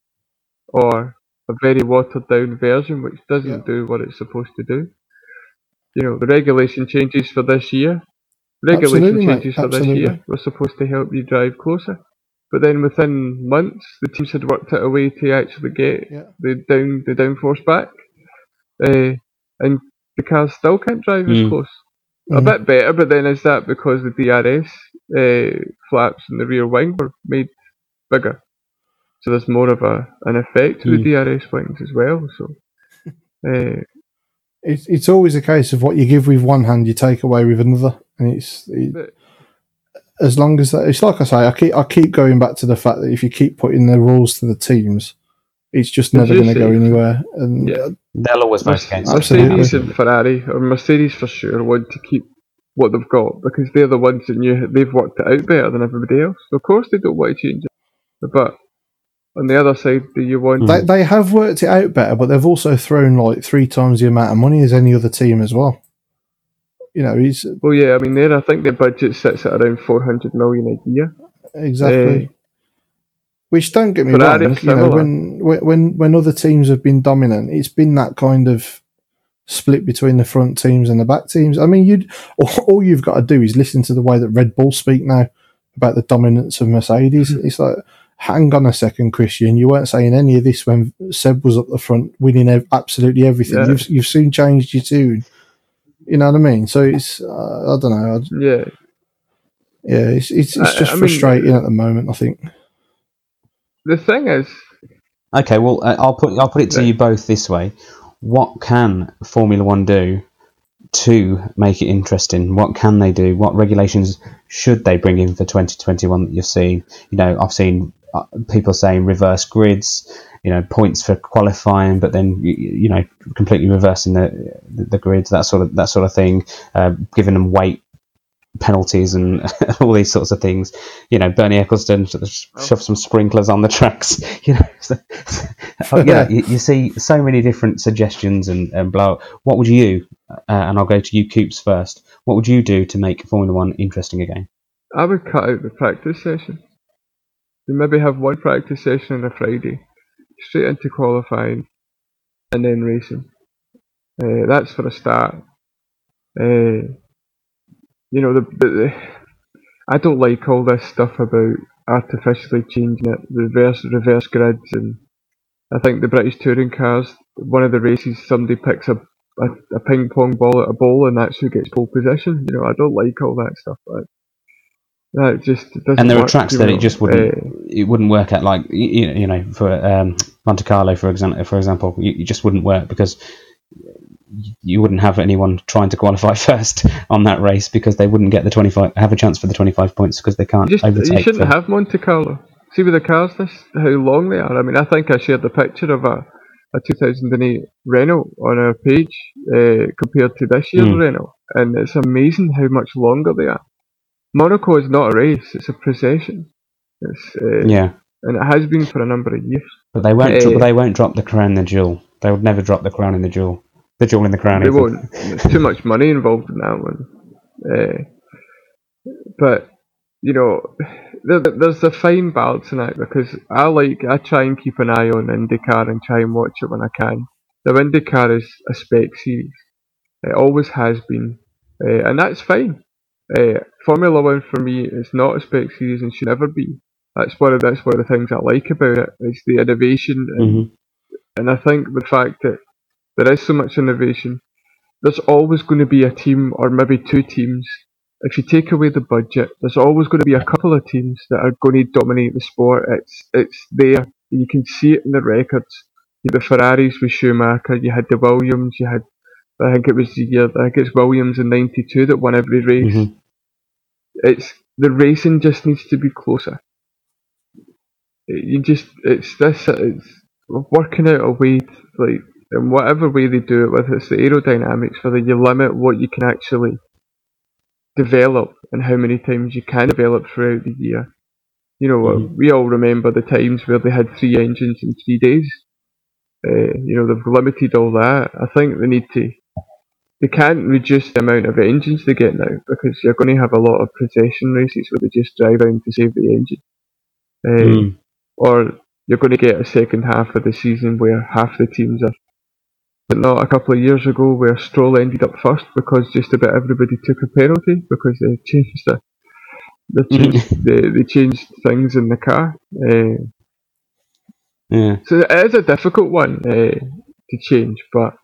or a very watered down version which doesn't Yeah. do what it's supposed to do. You know, the regulation changes for this year. Regulation Absolutely, mate, changes for this year were supposed to help you drive closer. But then within months, the teams had worked out a way to actually get Yeah. the down the downforce back, uh, and the cars still can't drive as Mm. close. A Mhm. bit better, but then is that because the DRS uh, flaps in the rear wing were made bigger? So there's more of a an effect to the Mm. DRS wings as well. So uh, It's, it's always a case of what you give with one hand, you take away with another. And it's it, But- as long as that, it's like I say, I keep I keep going back to the fact that if you keep putting the rules to the teams, it's just never going to go anywhere. And Yeah. They'll always vote Mercedes against Mercedes and Ferrari, or Mercedes for sure, want to keep what they've got because they're the ones that knew they've worked it out better than everybody else. So of course they don't want to change it. But on the other side, do you want? They, they have worked it out better, but they've also thrown like three times the amount of money as any other team as well. You know, he's Well, yeah, I mean, there I think their budget sits at around four hundred million a year. exactly. Uh, Which don't get me Ferrari wrong, you know, when when when other teams have been dominant, it's been that kind of split between the front teams and the back teams. I mean, you'd all, you've got to do is listen to the way that Red Bull speak now about the dominance of Mercedes. Mm-hmm. It's like, hang on a second, Christian, you weren't saying any of this when Seb was up the front winning ev- absolutely everything. Yeah. You've you've soon changed your tune. You know what I mean? So it's uh, I don't know. I, Yeah, yeah, it's it's, it's just I mean- frustrating at the moment. I think. The thing is, Okay, well, uh, I'll put I'll put it to you both this way: What can Formula One do to make it interesting? What can they do? What regulations should they bring in for 2021 that you've seen? You know, I've seen uh, people saying reverse grids, you know, points for qualifying, but then you, you know, completely reversing the the grids, that sort of that sort of thing, uh, giving them weight penalties and all these sorts of things. You know, Bernie Ecclestone sort of sh- Oh. shove some sprinklers on the tracks. You know, so, oh, yeah, you, you see so many different suggestions and, and blah. What would you? Uh, and I'll go to you, Coops, first. What would you do to make Formula One interesting again? I would cut out the practice session. You maybe have one practice session on a Friday, straight into qualifying, and then racing. Uh, that's for a start. Uh, you know, the, the, the I don't like all this stuff about artificially changing it, reverse reverse grids, and I think the British touring cars. One of the races, somebody picks a a, a ping pong ball at a bowl and that's who gets pole position. You know, I don't like all that stuff. But that just doesn't and there are tracks that it just wouldn't Uh, it wouldn't work at like you, you know for um, Monte Carlo for example for example you, you just wouldn't work because you wouldn't have anyone trying to qualify first on that race because they wouldn't get the 25 have a chance for the 25 points because they can't just overtake you shouldn't them. have Monte Carlo. See with the cars, this how long they are. I mean, I think I shared the picture of a, a 2008 Renault on our page uh, compared to this year's Mm. Renault, and it's amazing how much longer they are. Monaco is not a race; it's a procession. It's, uh, yeah and it has been for a number of years. but they won't dro- Eh. they won't drop the crown in the jewel they would never drop the crown in the jewel the jewel in the crown They won't. There's too much money involved in that one. Uh, but you know, there, there's a fine balance in it because I like I try and keep an eye on IndyCar and try and watch it when I can. The IndyCar is a spec series. It always has been, uh, and that's fine. Uh, Formula One for me is not a spec series and should never be. That's one of that's one of the things I like about it. It's the innovation and Mhm. and I think the fact that there is so much innovation, there's always going to be a team or maybe two teams. If you take away the budget, there's always going to be a couple of teams that are going to dominate the sport. It's it's there. You can see it in the records. You had the Ferraris with Schumacher. You had the Williams. You had, I think it was the year. I think it's Williams in '92 that won every race. Mhm. It's the racing just needs to be closer. You just it's this it's working out a way to, like in whatever way they do it, whether it's the aerodynamics, whether you limit what you can actually develop and how many times you can develop throughout the year. You know, Mhm. we all remember the times where they had three engines in three days. Uh, you know, they've limited all that. I think they need to. They can't reduce the amount of engines they get now because you're going to have a lot of possession races where they just drive around to save the engine. Uh, Mm. or you're going to get a second half of the season where half the teams are. But not a couple of years ago where Stroll ended up first because just about everybody took a penalty because they changed the they changed they, they changed things in the car. Uh, yeah so it is a difficult one uh, to change, but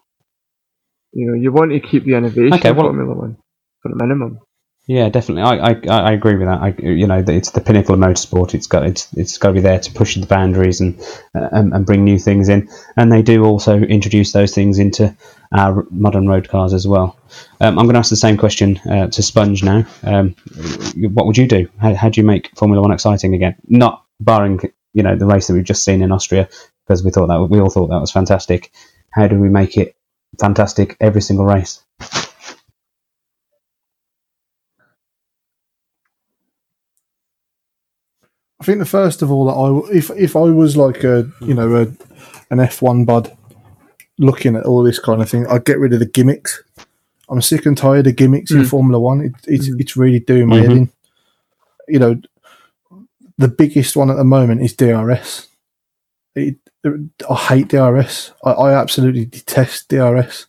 you know you want to keep the innovation Okay, well- Formula One for the minimum. Yeah, definitely. I, I, I agree with that. I, you know, it's the pinnacle of motorsport. It's got it's it's got to be there to push the boundaries and, uh, and and bring new things in. And they do also introduce those things into our modern road cars as well. Um, I'm going to ask the same question uh, to Sponge now. Um, what would you do? How, how do you make Formula One exciting again? Not barring you know the race that we've just seen in Austria because we thought that we all thought that was fantastic. How do we make it fantastic every single race? I think the first of all, that I if if I was like a you know a an F one bud looking at all this kind of thing, I'd get rid of the gimmicks. I'm sick and tired of gimmicks in Mm. Formula One. It, it's Mm. it's really doing my head Mhm. in. You know, the biggest one at the moment is DRS. It, I hate DRS. I, I absolutely detest DRS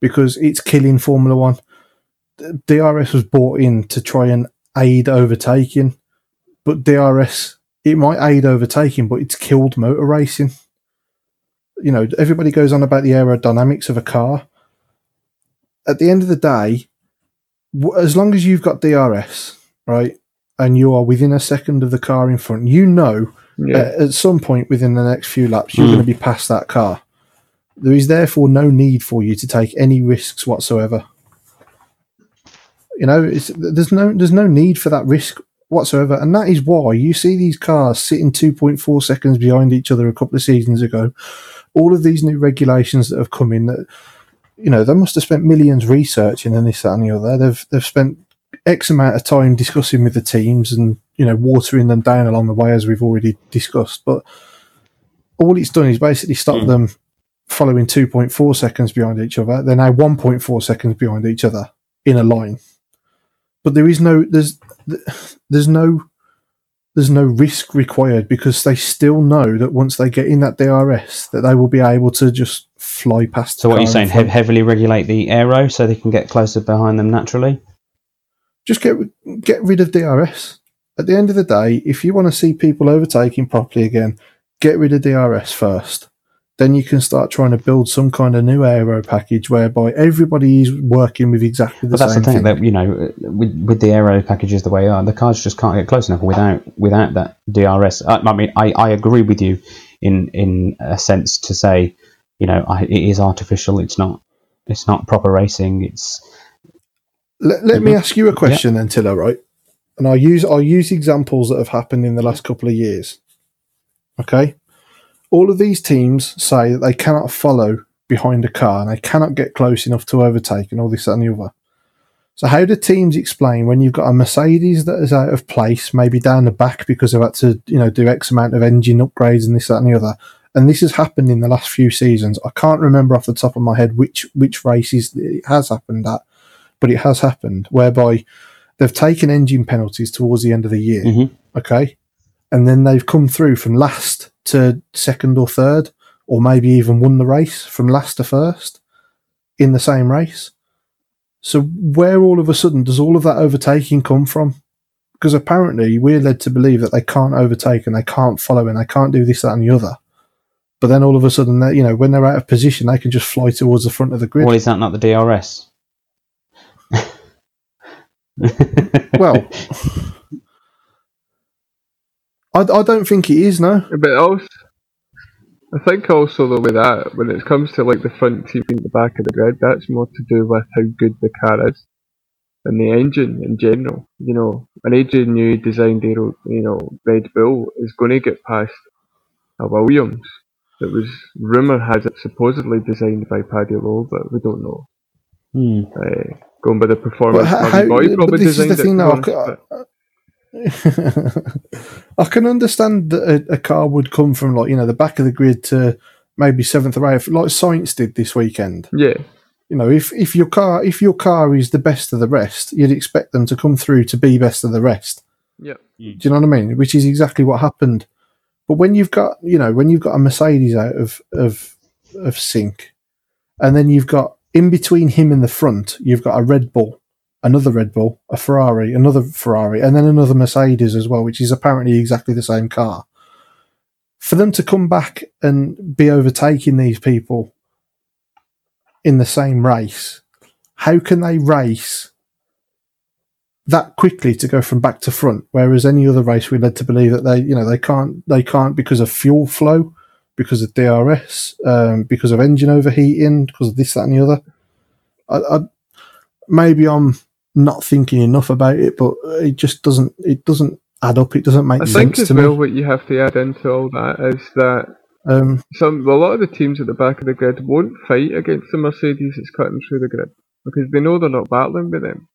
because it's killing Formula One. DRS was brought in to try and aid overtaking but DRS it might aid overtaking, but it's killed motor racing. You know, everybody goes on about the aerodynamics of a car. At the end of the day, as long as you've got DRS, right, and you are within a second of the car in front, you know Yeah, at some point within the next few laps you're Mm. going to be past that car. There is therefore no need for you to take any risks whatsoever. You know, it's, there's no there's no need for that risk whatsoever, and that is why you see these cars sitting 2.4 seconds behind each other a couple of seasons ago. All of these new regulations that have come in, that you know, they must have spent millions researching and this that and the other. They've they've spent X amount of time discussing with the teams and you know watering them down along the way as we've already discussed. But all it's done is basically stop Mm. them following 2.4 seconds behind each other. They're now 1.4 seconds behind each other in a line. But there is no there's there's no there's no risk required because they still know that once they get in that DRS that they will be able to just fly past. So what you're car in saying, hev- heavily regulate the aero so they can get closer behind them naturally? just get get rid of DRS. At the end of the day, if you want to see people overtaking properly again, get rid of DRS first. Then you can start trying to build some kind of new aero package whereby everybody is working with exactly the But that's same the thing thing. that you know, with with the aero packages the way they are, the cars just can't get close enough without without that DRS. I, I mean, I, I agree with you in in a sense to say, you know, I, it is artificial. It's not it's not proper racing. It's Let, let me ask you a question then, Tiller, right? And I'll use I'll use examples that have happened in the last couple of years. Okay? All of these teams say that they cannot follow behind a car and they cannot get close enough to overtake and all this, and the other. So how do teams explain when you've got a Mercedes that is out of place, maybe down the back because they've had to, you know, do X amount of engine upgrades and this, that, and the other? And this has happened in the last few seasons. I can't remember off the top of my head which which races it has happened at, but it has happened whereby they've taken engine penalties towards the end of the year. Mhm. Okay. And then they've come through from last to second or third, or maybe even won the race from last to first in the same race. So where all of a sudden does all of that overtaking come from? Because apparently we're led to believe that they can't overtake and they can't follow and they can't do this, that, and the other. But then all of a sudden, they, you know, when they're out of position, they can just fly towards the front of the grid. well, is that not the DRS? Well, I, I don't think it is, no. But also, I think also though with that, when it comes to like the front team being the back of the grid, that's more to do with how good the car is and the engine in general. You know, an Adrian Newey designed aero, you know, Red Bull is going to get past a Williams that was rumor has it supposedly designed by Paddy Lowe, but we don't know. Hmm. Uh, going by the performance, But how- Bobby Boy probably but this is designed the thing it. now, I honest, c- but- I can understand that a, a car would come from like you know the back of the grid to maybe seventh or eighth, like Sainz did this weekend. yeah, You know, if if your car if your car is the best of the rest, you'd expect them to come through to be best of the rest. yeah, hmm. Do you know what I mean? Which is exactly what happened. But when you've got you know when you've got a Mercedes out of of of sync, and then you've got in between him and the front, you've got a Red Bull, another Red Bull, a Ferrari, another Ferrari, and then another Mercedes as well, which is apparently exactly the same car. For them to come back and be overtaking these people in the same race, how can they race that quickly to go from back to front? Whereas any other race, we're led to believe that they, you know, they can't, they can't because of fuel flow, because of DRS, um, because of engine overheating, because of this, that, and the other. I, I, maybe I'm not thinking enough about it, but it just doesn't, it doesn't add up. It doesn't make I sense I think as well me. what you have to add into all that is that Um, some a lot of the teams at the back of the grid won't fight against the Mercedes that's cutting through the grid because they know they're not battling with them.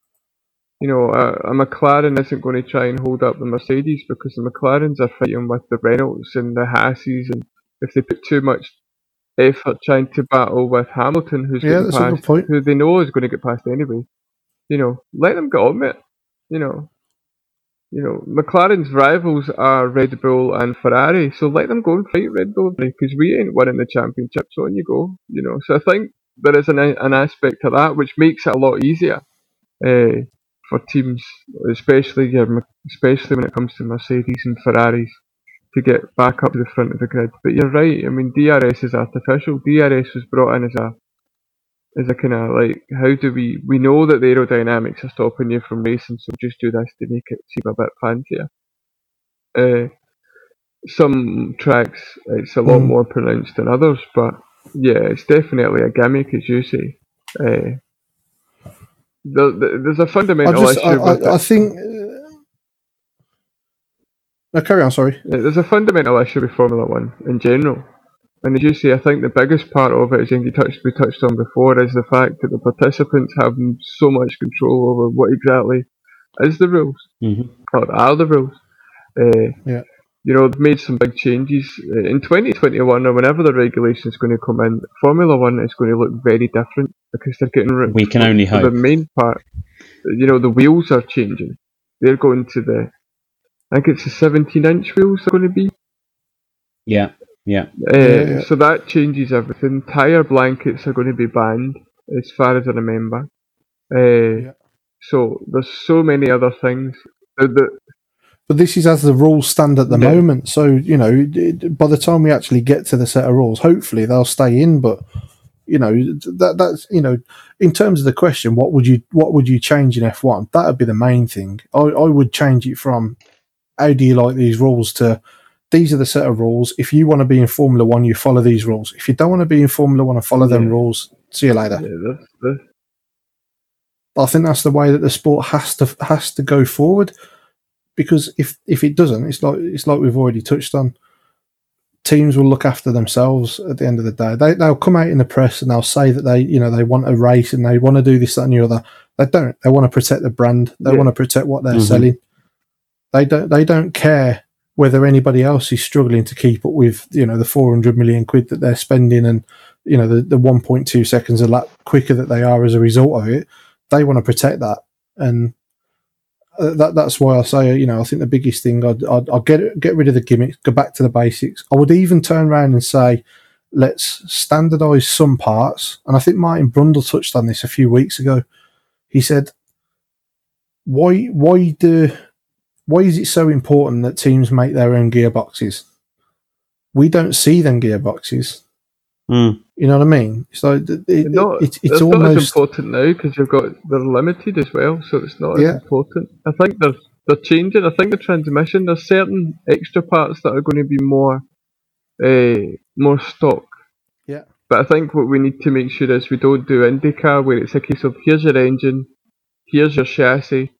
You know, a, a McLaren isn't going to try and hold up the Mercedes because the McLarens are fighting with the Renaults and the Hasses, and if they put too much effort trying to battle with Hamilton, who's Yeah, getting that's a good past, point. who they know is going to get past anyway, you know, let them get on it. You know, you know, McLaren's rivals are Red Bull and Ferrari, so let them go and fight Red Bull because we ain't winning the championship. So on you go, you know. So I think there is an an aspect to that which makes it a lot easier uh, for teams, especially your, especially when it comes to Mercedes and Ferraris, to get back up to the front of the grid. But you're right. I mean, DRS is artificial. DRS was brought in as a as a kind of like, how do we we know that the aerodynamics are stopping you from racing, so just do this to make it seem a bit fancier. Uh, some tracks it's a lot Mm. more pronounced than others, but yeah, it's definitely a gimmick, as you say. Uh, there, there- there's a fundamental just, issue I, with I, I think. Uh, no, carry on. Sorry. There's a fundamental issue with Formula One in general, and as you say, I think the biggest part of it, as you touched we touched on before, is the fact that the participants have so much control over what exactly is the rules hmm or are the rules. Uh, Yeah. You know, they've made some big changes Uh, in 2021 or whenever the regulation is going to come in. Formula One is going to look very different because they're getting rid. We can only for the main part. You know, the wheels are changing. They're going to the. I think it's the 17 inch wheels they're going to be. Yeah, yeah. Uh, Yeah, yeah. So that changes everything. Tire blankets are going to be banned, as far as I remember. Uh, Yeah. So there's so many other things. The, the, But this is as the rules stand at the Yeah. moment. So you know, by the time we actually get to the set of rules, hopefully they'll stay in. But you know, that that's you know, in terms of the question, what would you what would you change in F one? That would be the main thing. I, I would change it from how do you like these rules to these are the set of rules. If you want to be in Formula One, you follow these rules. If you don't want to be in Formula One and follow them rules, see you later. Yeah, that's, that's, I think that's the way that the sport has to has to go forward. Because if if it doesn't, it's like it's like we've already touched on. Teams will look after themselves at the end of the day. They they'll come out in the press and they'll say that they you know they want a race and they want to do this that and the other. They don't. They want to protect the brand. They Yeah. want to protect what they're Mhm. selling. They don't. They don't care whether anybody else is struggling to keep up with you know the four hundred million quid that they're spending and you know the, the one point two seconds a lap quicker that they are as a result of it they want to protect that, and uh, that that's why I say you know I think the biggest thing I'd, I'd, I'd get get rid of the gimmicks, go back to the basics. I would even turn around and say let's standardise some parts, and I think Martin Brundle touched on this a few weeks ago. He said, "Why why do why is it so important that teams make their own gearboxes? We don't see them gearboxes." Mm. You know what I mean? It's like it, it, not, it's, it's it's not as important now because you've got they're limited as well, so it's not Yeah. as important. I think they're they're changing. I think the transmission. There's certain extra parts that are going to be more, uh, more stock. Yeah. But I think what we need to make sure is we don't do IndyCar where it's a case of here's your engine, here's your chassis,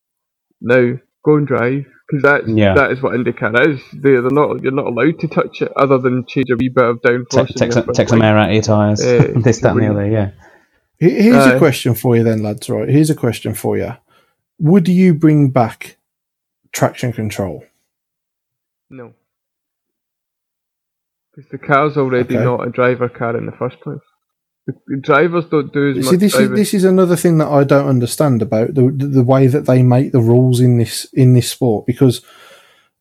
now go and drive because that's Yeah. that is what IndyCar is. They they're not you're not allowed to touch it other than change a wee bit of downforce. Take, take, some, take some air out of your tyres. Eh, this, that, and the other, yeah. Here- Here's a Uh, question for you, then, lads. Right, here's a question for you: Would you bring back traction control? No. Because the car's already Okay. not a driver car in the first place. The, the drivers don't do as See, much this is this is another thing that I don't understand about the the, the way that they make the rules in this in this sport because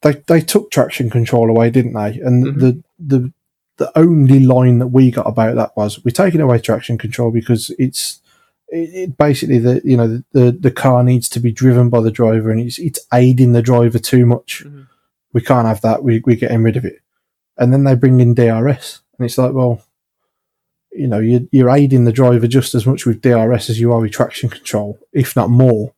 they they took traction control away, didn't they? And Mhm. the the the only line that we got about that was we're taking away traction control because it's it, it basically the you know the the car needs to be driven by the driver and it's it's aiding the driver too much. Mhm. We can't have that. We we're getting rid of it. And then they bring in DRS, and it's like, well, you know, you're, you're aiding the driver just as much with DRS as you are with traction control, if not more.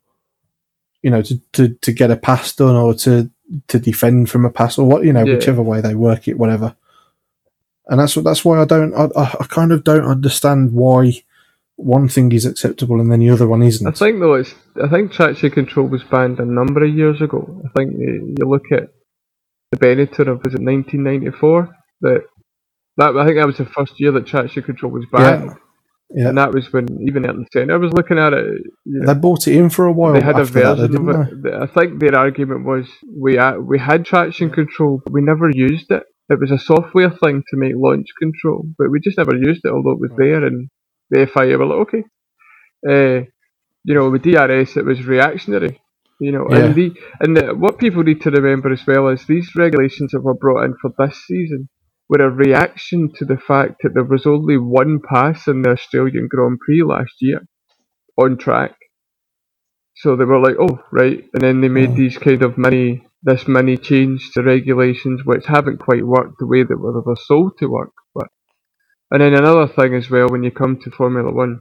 You know, to, to, to get a pass done or to to defend from a pass or what you know, Yeah. whichever way they work it, whatever. And that's what that's why I don't I, I kind of don't understand why one thing is acceptable and then the other one isn't. I think though it's I think traction control was banned a number of years ago. I think you, you look at the Benetton of was it 1994 that that I think that was the first year that traction control was banned, yeah. and that was when even at the Ayrton I was looking at it. You know, They bought it in for a while. they had a after that, version of it. I think their argument was we we had traction control, but we never used it. It was a software thing to make launch control, but we just never used it, although it was there. And the FIA were like, okay, uh, you know, with DRS it was reactionary. You know, Yeah. and the and the, what people need to remember as well is these regulations that were brought in for this season were a reaction to the fact that there was only one pass in the Australian Grand Prix last year on track. So they were like, oh, right. And then they made these kind of mini, this mini change to regulations which haven't quite worked the way that they were sold to work. But And then another thing as well, when you come to Formula One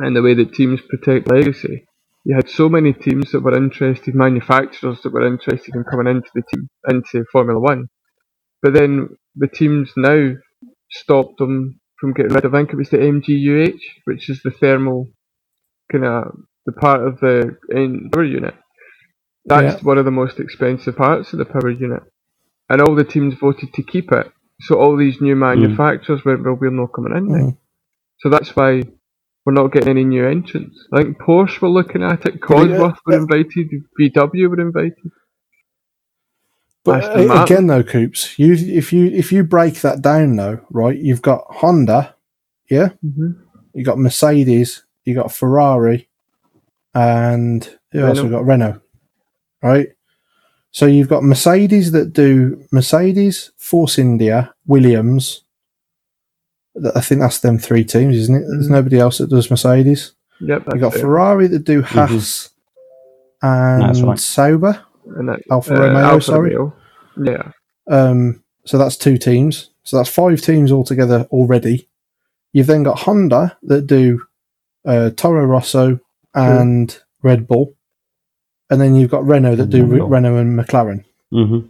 and the way that teams protect legacy, you had so many teams that were interested, manufacturers that were interested in coming into the team, into Formula One. But then the teams now stopped them from getting rid of, I think it was the MGUH, which is the thermal kind of the part of the power unit. That's one of the most expensive parts of the power unit. And all the teams voted to keep it. So all these new manufacturers went, well, we're not coming in now. Mm. So that's why we're not getting any new entrants. I think Porsche were looking at it, Cosworth were uh, invited, VW were invited. But uh, again, though, Coops, you if you if you break that down, though, right? You've got Honda, yeah. Mm-hmm. You got Mercedes, you got Ferrari, and who else? Renault. We've got Renault, right? So you've got Mercedes that do Mercedes, Force India, Williams. I think that's them three teams, isn't it? There's Mhm. nobody else that does Mercedes. Yep, You got it. Ferrari that do Haas and That's right. Sauber. And that, Alfa Romeo, sorry. Romeo. Yeah, Um, so that's two teams. So that's five teams altogether already. You've then got Honda that do uh, Toro Rosso and Red Bull, and then you've got Renault that And do Red Re- Renault and McLaren. hmm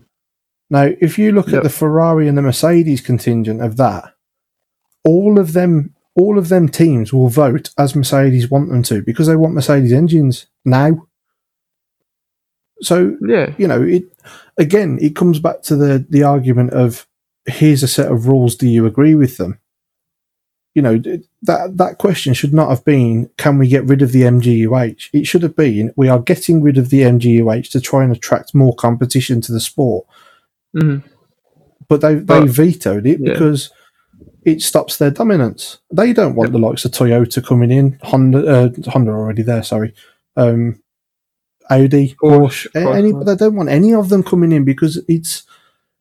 Now, if you look Yep. at the Ferrari and the Mercedes contingent of that, all of them, all of them teams will vote as Mercedes want them to because they want Mercedes engines now. So yeah, you know, it again, it comes back to the the argument of here's a set of rules. Do you agree with them? You know, that that question should not have been, can we get rid of the MGUH? It should have been, we are getting rid of the MGUH to try and attract more competition to the sport. hmm But they they But- vetoed it yeah. because it stops their dominance. They don't want Yep. the likes of Toyota coming in, Honda, uh, Honda already there. Sorry, um, Audi, Porsche, Porsche, any, Porsche. they don't want any of them coming in because it's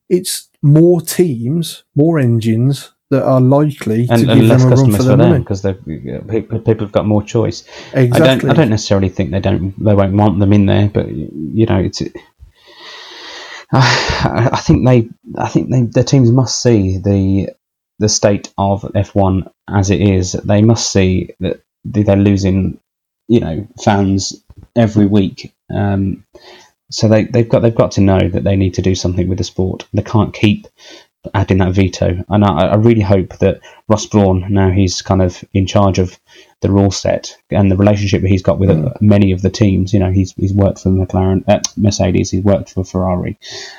it's more teams, more engines that are likely And, to and give less them a run customers for for, them because people people have got more choice. Exactly. I don't I don't necessarily think they don't they won't want them in there, but you know it's. I I think they I think they, the teams must see the the state of F1 as it is. They must see that they're losing, you know, fans every week. Um, so they they've got they've got to know that they need to do something with the sport. They can't keep adding that veto. And I, I really hope that Ross Brawn now he's kind of in charge of the rule set and the relationship that he's got with uh, many of the teams. You know, he's he's worked for McLaren, uh, Mercedes, he's worked for Ferrari.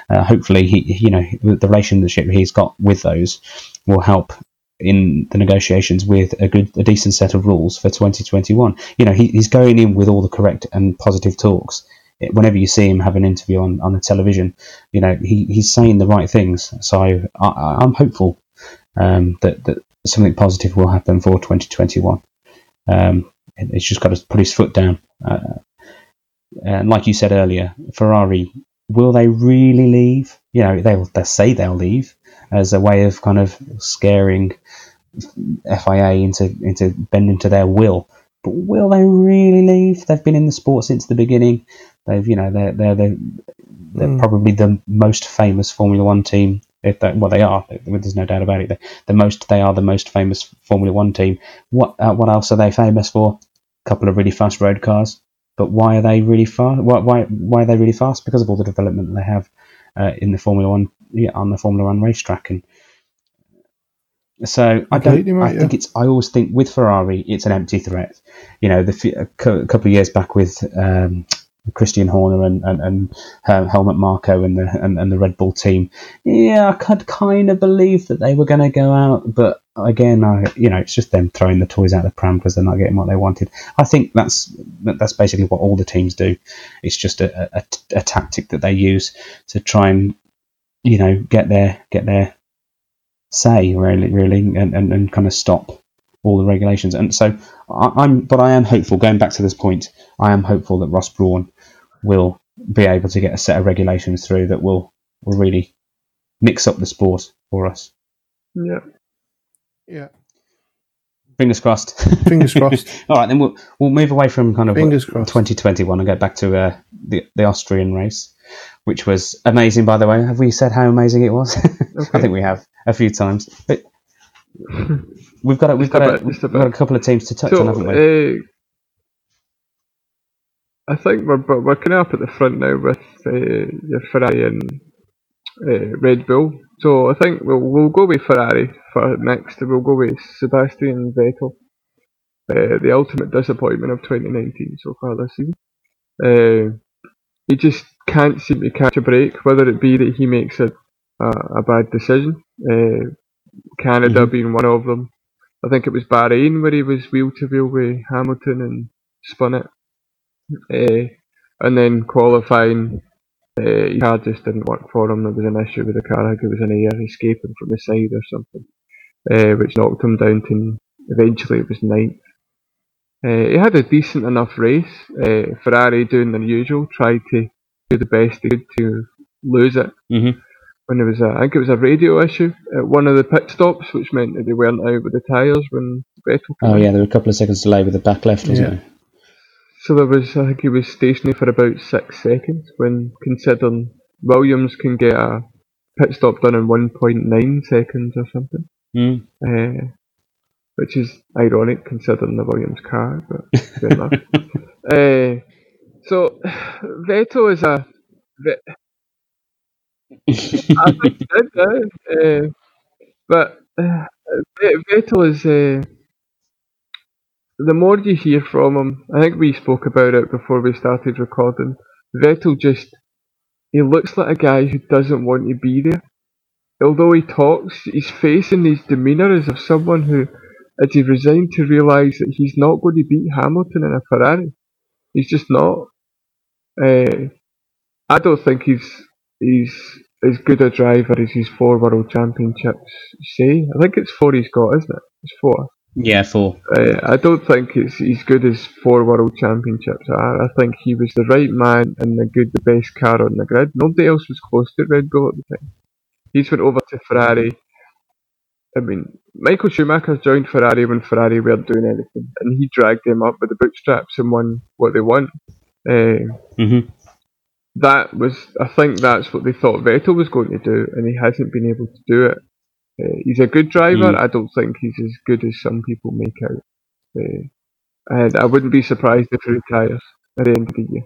Uh, hopefully, he you know the relationship he's got with those will help in the negotiations with a good, a decent set of rules for 2021. You know, he, he's going in with all the correct and positive talks. Whenever you see him have an interview on, on the television, you know he, he's saying the right things. So I, I'm hopeful um, that that something positive will happen for 2021. Um, it's just got to put his foot down. Uh, and like you said earlier, Ferrari will they really leave? You know, they'll they say they'll leave as a way of kind of scaring FIA into into bending to their will. But will they really leave? They've been in the sport since the beginning. They've you know they're they're they're, they're Mm. probably the most famous Formula One team. If they, well, they are. There's no doubt about it. They're the most they are the most famous Formula One team. What uh, what else are they famous for? A couple of really fast road cars. But why are they really fast? Why, why why are they really fast? Because of all the development they have uh, in the Formula One yeah, on the Formula One racetrack and so I don't. right, I think it's. I always think with Ferrari, it's an empty threat. You know, the f- a cou- couple of years back with um, Christian Horner and and, and uh, Helmut Marko and the and, and the Red Bull team. Yeah, I could kind of believe that they were going to go out, but again, I you know, it's just them throwing the toys out of the pram because they're not getting what they wanted. I think that's that's basically what all the teams do. It's just a, a, a tactic that they use to try and you know get their get their say really really and, and, and kind of stop all the regulations and so I, I'm but I am hopeful going back to this point I am hopeful that Ross Brawn will be able to get a set of regulations through that will will really mix up the sport for us yeah. Yeah. fingers crossed Fingers crossed. all right then we'll we'll move away from kind of Fingers crossed. 2021 and get back to uh, the the Austrian race which was amazing by the way have we said how amazing it was I think we have a few times but we've got a, we've got a, bit, we've got a couple of teams to touch So, on haven't we uh, I think we're we're kind of up at the front now with uh, your Ferrari and uh, Red Bull. So I think we'll we'll go with Ferrari for next. We'll go with Sebastian Vettel, uh, the ultimate disappointment of 2019 so far this season. Uh, he just can't seem to catch a break, whether it be that he makes a a, a bad decision. Uh, Canada Mhm. being one of them. I think it was Bahrain where he was wheel to wheel with Hamilton and spun it. Uh, and then qualifying, uh, his car just didn't work for him. There was an issue with the car. I think it was an air escaping from the side or something, uh, which knocked him down to eventually it was ninth. Uh, he had a decent enough race. Uh, Ferrari doing their usual, tried to do the best they could to lose it Mhm. When there was a, I think it was a radio issue at one of the pit stops, which meant that they weren't out with the tyres when Vettel came oh yeah there were a couple of seconds delay with the back left wasn't Yeah. there So there was, I think he was stationary for about six seconds when considering Williams can get a pit stop done in 1.9 seconds or something. Mm. Uh, which is ironic considering the Williams car, but fair enough. Uh, so Vettel is a. I think he did, uh, uh, but uh, Vettel is. Uh, the more you hear from him, I think we spoke about it before we started recording. Vettel just. He looks like a guy who doesn't want to be there. Although he talks, his face and his demeanour is of someone who is he resigned to realise that he's not going to beat Hamilton in a Ferrari. He's just not. Uh, I don't think he's he's as good a driver as his four world championships say. I think it's four he's got, isn't it? It's four. Yeah, four. Uh, I don't think it's he's good as four world championships are. I think he was the right man and the good, the best car on the grid. Nobody else was close to Red Bull at the time. He's went over to Ferrari. I mean, Michael Schumacher joined Ferrari when Ferrari weren't doing anything, and he dragged them up with the bootstraps and won what they won. Uh, Mm-hmm. That was, I think, that's what they thought Vettel was going to do, and he hasn't been able to do it. Uh, he's a good driver. Mm. I don't think he's as good as some people make out. Uh, and I wouldn't be surprised if he retires at the end of the year.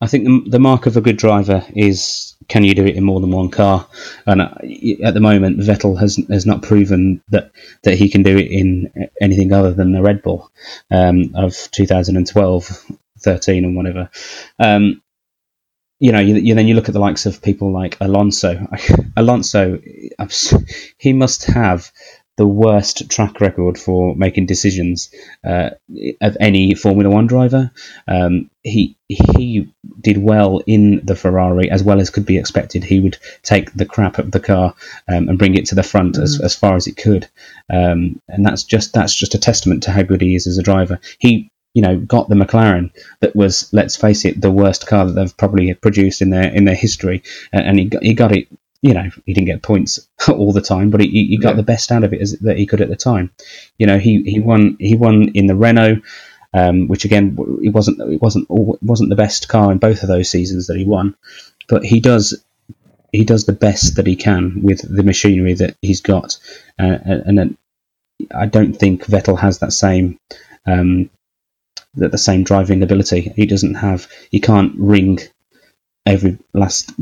I think the, the mark of a good driver is can you do it in more than one car? And uh, at the moment, Vettel has has not proven that that he can do it in anything other than the Red Bull um, of 2012, 13, and whatever. Um, you know, you, you, then you look at the likes of people like Alonso. Alonso, he must have the worst track record for making decisions uh, of any Formula One driver. Um, he he did well in the Ferrari as well as could be expected. He would take the crap of the car um, and bring it to the front mm. as, as far as he could, um, and that's just that's just a testament to how good he is as a driver. He you know got the McLaren that was let's face it the worst car that they've probably produced in their in their history, and he got, he got it you know, he didn't get points all the time, but he, he got yeah. the best out of it as, that he could at the time. You know, he, he won he won in the Renault, um, which again it wasn't it wasn't it wasn't the best car in both of those seasons that he won, but he does he does the best that he can with the machinery that he's got, uh, and, and I don't think Vettel has that same. Um, the same driving ability. He doesn't have. He can't wring every last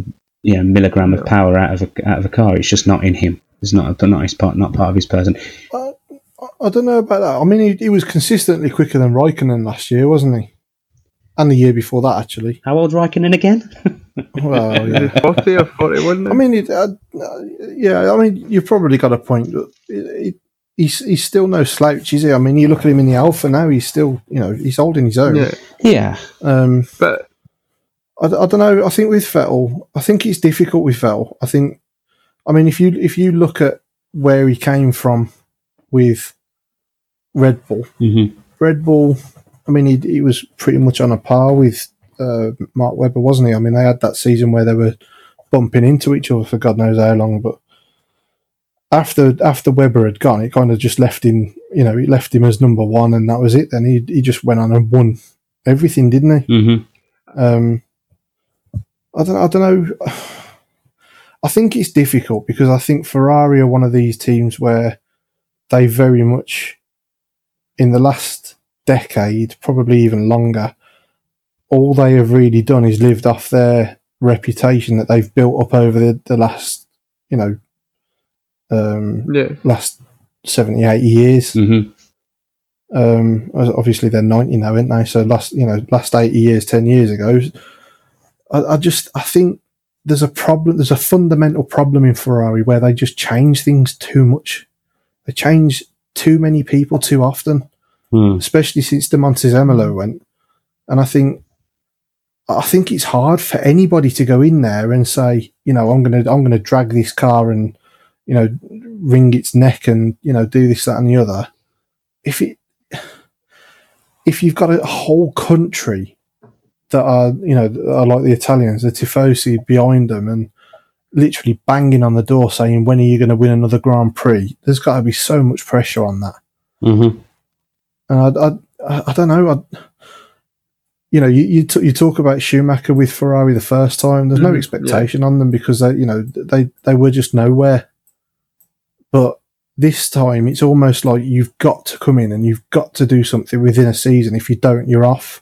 you know milligram of power out of a out of a car. It's just not in him. It's not a not his part, not part of his person. Uh, I don't know about that. I mean, he, he was consistently quicker than Raikkonen last year, wasn't he? And the year before that, actually. How old Raikkonen again? well, yeah. forty or forty-one. I mean, it, uh, yeah. I mean, you've probably got a point. It, he's he's still no slouch, is he? I mean, you look at him in the Alpha now. He's still, you know, he's holding his own. Yeah. Yeah. Um, but I, I don't know. I think with Vettel, I think it's difficult with Vettel. I think, I mean, if you if you look at where he came from with Red Bull, mm-hmm. Red Bull. I mean, he he was pretty much on a par with uh, Mark Webber, wasn't he? I mean, they had that season where they were bumping into each other for God knows how long, but after after Webber had gone, it kind of just left him. You know, it left him as number one, and that was it. Then he he just went on and won everything, didn't he? Mm-hmm. Um, I don't. I don't know. I think it's difficult because I think Ferrari are one of these teams where they very much, in the last decade, probably even longer, all they have really done is lived off their reputation that they've built up over the, the last, you know, um, yeah. last 70, 80 years. Mm-hmm. Um, obviously they're 90 now, aren't they? So last, you know, last 80 years, 10 years ago, I, I just, I think there's a problem, there's a fundamental problem in Ferrari where they just change things too much. They change too many people too often, Hmm. especially since De Montezemolo went. And I think, I think it's hard for anybody to go in there and say, you know, I'm gonna, I'm gonna drag this car and, you know, wring its neck and you know do this, that, and the other. If it, if you've got a whole country that are, you know, are like the Italians, the tifosi behind them, and literally banging on the door saying, "When are you going to win another Grand Prix?" There's got to be so much pressure on that, Mm-hmm. and I, I, I don't know. I, you know, you you, t- you talk about Schumacher with Ferrari the first time. There's no Mhm, expectation on them because they, you know, they they were just nowhere. But this time, it's almost like you've got to come in and you've got to do something within a season. If you don't, you're off.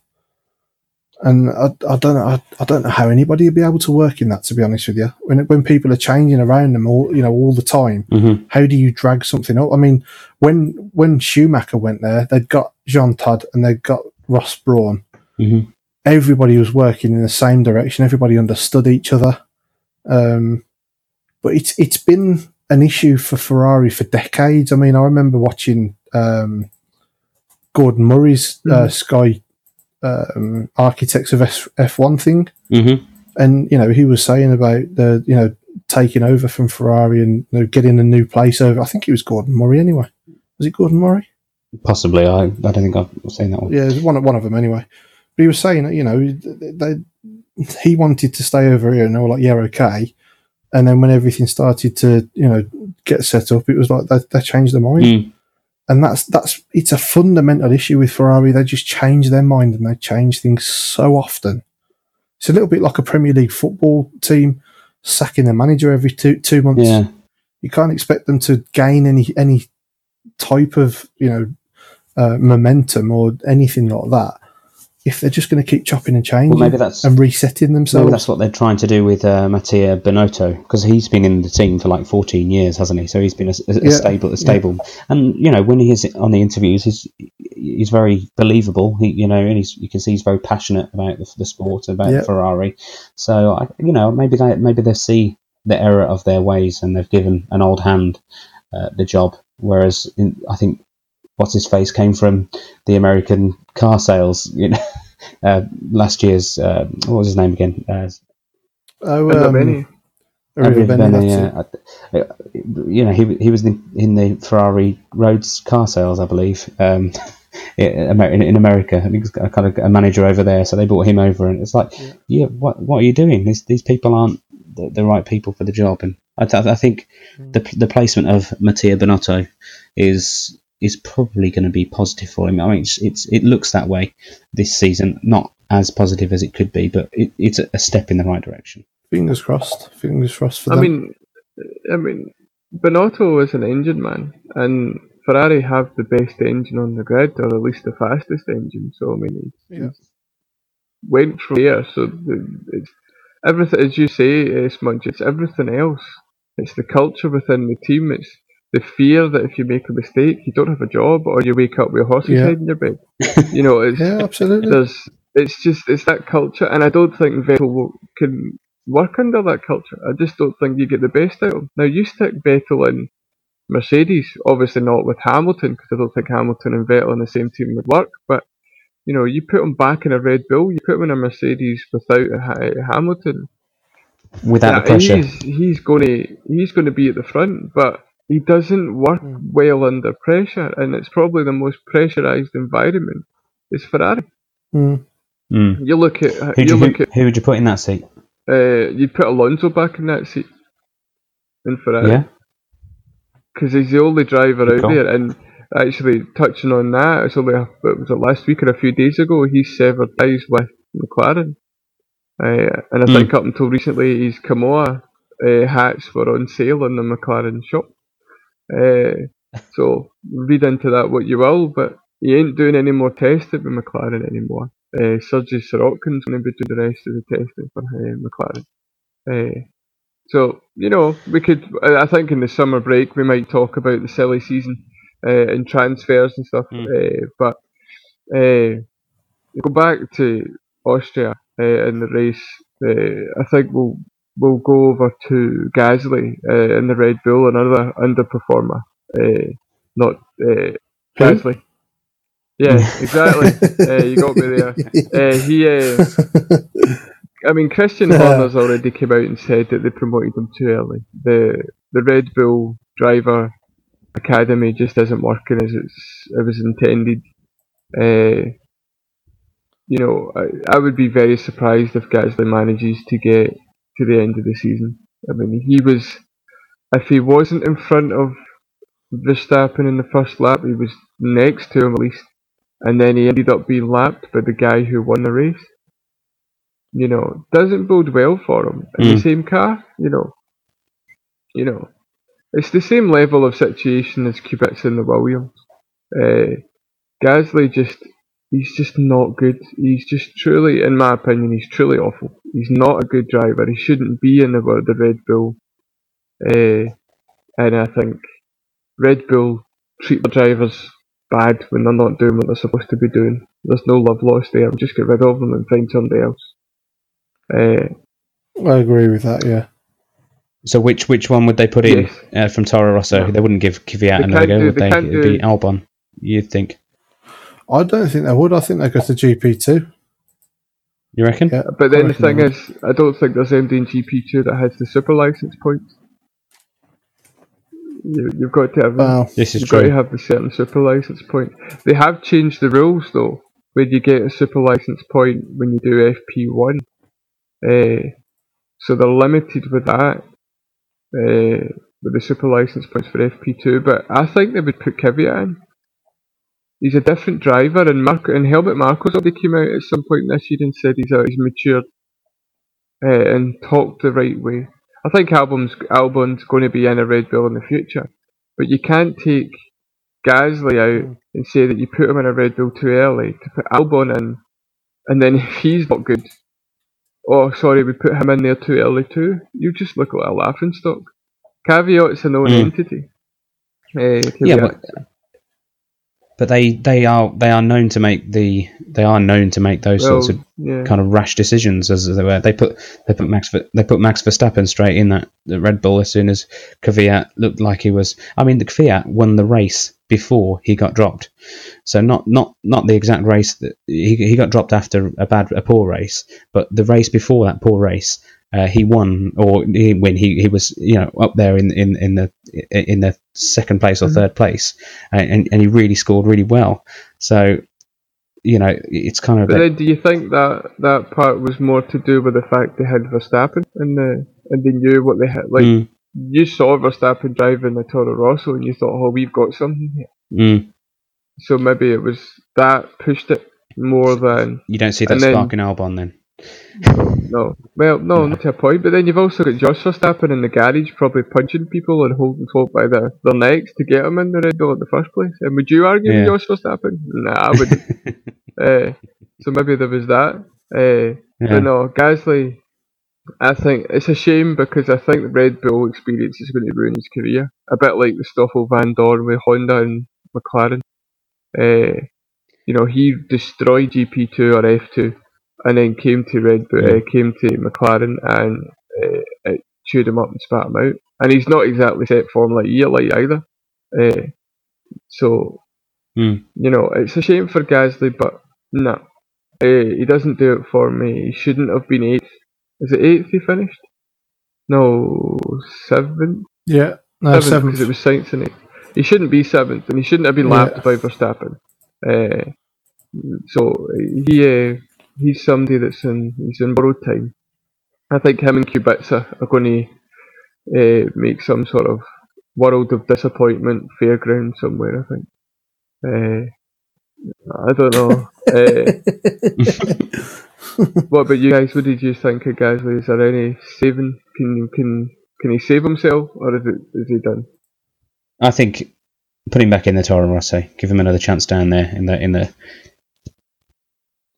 And I, I don't know, I, I don't know how anybody would be able to work in that. To be honest with you, when when people are changing around them all, you know, all the time, hmm how do you drag something up? I mean, when when Schumacher went there, they'd got Jean Todt and they'd got Ross Brawn. hmm Everybody was working in the same direction. Everybody understood each other. Um, but it's it's been an issue for Ferrari for decades. I mean, I remember watching um, Gordon Murray's uh, Sky um, Architects of F- F1 thing hmm and you know he was saying about the you know taking over from Ferrari and you know, getting a new place over. I think it was Gordon Murray anyway. Was it Gordon Murray? Possibly. I, I don't think I've seen that one. Yeah, it was one of one of them anyway. But he was saying that you know they, he wanted to stay over here, and they were like, yeah, okay. And then when everything started to you know get set up, it was like they, they changed their mind. Mm. And that's that's it's a fundamental issue with Ferrari. They just change their mind and they change things so often. It's a little bit like a Premier League football team sacking their manager every two two months. Yeah. You can't expect them to gain any any type of you know uh, momentum or anything like that if they're just going to keep chopping and changing Well, maybe that's and resetting maybe themselves. that's what they're trying to do with uh, Mattia Binotto because he's been in the team for like 14 years, hasn't he? So he's been a, a- a Yeah. stable, a stable, and you know when he is on the interviews, he's he's very believable. He, you know, and he's you can see he's very passionate about the, the sport, about Yeah. Ferrari. So I, you know, maybe they maybe they see the error of their ways and they've given an old hand uh, the job. Whereas in, I think what's his face came from the American car sales, you know. Uh, last year's uh, what was his name again? Uh, oh, And um, Benny. Arriva Arriva Bene, Bene, that's it. yeah. Uh, You know, he he was in, in the Ferrari roads car sales, I believe, um, in in America. I think he's got a kind of a manager over there, so they brought him over, and it's like, yeah, what what are you doing? These these people aren't the, the right people for the job, and I, th- I think the the placement of Mattia Binotto is is probably going to be positive for him. I mean, it's, it's it looks that way this season, not as positive as it could be, but it, it's a, a step in the right direction. Fingers crossed. Fingers crossed for I them. mean, I mean, Binotto is an engine man, and Ferrari have the best engine on the grid, or at least the fastest engine. So I mean, he Yeah. went from there. So the, it's everything, as you say, uh, much. It's everything else. It's the culture within the team. It's the fear that if you make a mistake, you don't have a job, or you wake up with a horse's Yeah. head in your bed. You know, it's yeah, absolutely. there's it's just it's that culture, and I don't think Vettel can work under that culture. I just don't think you get the best out of him. Now you stick Vettel in Mercedes, obviously not with Hamilton, because I don't think Hamilton and Vettel in the same team would work. But you know, you put him back in a Red Bull, you put him in a Mercedes without Ha- eh, Hamilton. Without yeah, the pressure, he's he's going to he's going to be at the front, but he doesn't work well under pressure, and it's probably the most pressurized environment. Is Ferrari. Mm. Mm. You look at Who, you do you, look who, at who would you put in that seat? uh, you'd put Alonso back in that seat in Ferrari Yeah, because he's the only driver out Cool. there. And actually, touching on that, it's only a, what was it last week or a few days ago? He severed ties with McLaren, uh, and I Hmm. think up until recently, his Kimoa uh, hats were on sale in the McLaren shop. Uh, so read into that what you will, but he ain't doing any more testing with McLaren anymore. Uh, Sorokin's going to be doing the rest of the testing for uh, McLaren. Uh, so you know, we could. I I think in the summer break we might talk about the silly season uh, and transfers and stuff. Mm. Uh, but uh, go back to Austria uh, in the race. Uh, I think we'll we'll go over to Gasly uh, in the Red Bull, another underperformer. Uh, not uh, Gasly. Yeah, exactly. uh, you got me there. Uh, he. Uh, I mean, Christian Horner's already came out and said that they promoted him too early. The the Red Bull driver academy just isn't working as it's it was intended. Uh, you know, I, I would be very surprised if Gasly manages to get to the end of the season. I mean, he was if he wasn't in front of Verstappen in the first lap, he was next to him at least. and then he ended up being lapped by the guy who won the race. You know, doesn't bode well for him in the Mm. same car. You know, you know, it's the same level of situation as Kubica and the Williams. Uh, Gasly just, he's just not good. He's just truly, in my opinion, he's truly awful. He's not a good driver. He shouldn't be in the, the Red Bull. Uh, and I think Red Bull treat the drivers bad when they're not doing what they're supposed to be doing. There's no love lost there. Just get rid of them and find somebody else. Uh, I agree with that. Yeah. So which which one would they put in Yes. uh, from Toro Rosso? They wouldn't give Kvyat They another can't go, do- would they they? It'd be Albon. You'd think. I don't think they would. I think they go to GP two. You reckon? Yeah. but then the thing is, I don't think there's MD in GP2 that has the super license points. You, you've got to have Well, This is You've got true. to have the certain super license point. They have changed the rules though, where you get a super license point when you do FP1. Uh, so they're limited with that, uh, with the super license points for FP2. But I think they would put Kvyat in. He's a different driver, and Mark and Helmut Marko's already came out at some point this year and said he's uh, he's matured uh, and talked the right way. I think Albon's Albon's going to be in a Red Bull in the future, but you can't take Gasly out and say that you put him in a Red Bull too early to put Albon in, and then if he's not good, oh sorry, we put him in there too early too. You just look like a laughing stock. Kvyat's a known Mm. entity. Uh, Yeah, but, but they they are they are known to make the they are known to make those well, sorts of yeah. kind of rash decisions as they were. They put they put Max they put Max Verstappen straight in that the Red Bull as soon as Kvyat looked like he was. I mean, the Kvyat won the race before he got dropped, so not not not the exact race that he he got dropped after a bad a poor race, but the race before that poor race. Uh, he won, or he win. He, he was, you know, up there in, in, in the in the second place or Mhm. third place, and and he really scored really well. So, you know, it's kind of But then, do you think that that part was more to do with the fact they had Verstappen and the and they knew what they had? Like Mm, you saw Verstappen driving the Toro Rosso, and you thought, "Oh, we've got something here." mm. So maybe it was that pushed it more than You don't see that And then- spark in Albon then. no. Well, no, not to a point. But then you've also got Jos Verstappen in the garage, probably punching people and holding folk by their, their necks to get them in the Red Bull in the first place. And would you argue Yeah. with Jos Verstappen? Nah, I wouldn't. uh, so maybe there was that. Uh, Yeah. But no, Gasly, I think it's a shame because I think the Red Bull experience is going to ruin his career. A bit like the Stoffel Vandoorne with Honda and McLaren. Uh, you know, he destroyed GP2 or F2 and then came to Red Bull, Yeah. uh, came to McLaren and uh, it chewed him up and spat him out. And he's not exactly set Formula E light either. Uh, so, Hmm. you know, it's a shame for Gasly, but no. Uh, he doesn't do it for me. He shouldn't have been eighth. Is it eighth he finished? No, seventh. Yeah. No, seventh seventh. because it was Sainz in it. He shouldn't be seventh, and he shouldn't have been Yeah. lapped by Verstappen. Uh, so he uh, he's somebody that's in he's in borrowed time. I think him and Kubica are going to uh, make some sort of world of disappointment fairground somewhere. I think. Uh, I don't know. uh, what about you guys? What did you think of Gasly? Is there any saving? Can can can he save himself, or is it is he done? I think put him back in the Toro Rosso, give him another chance down there in the in the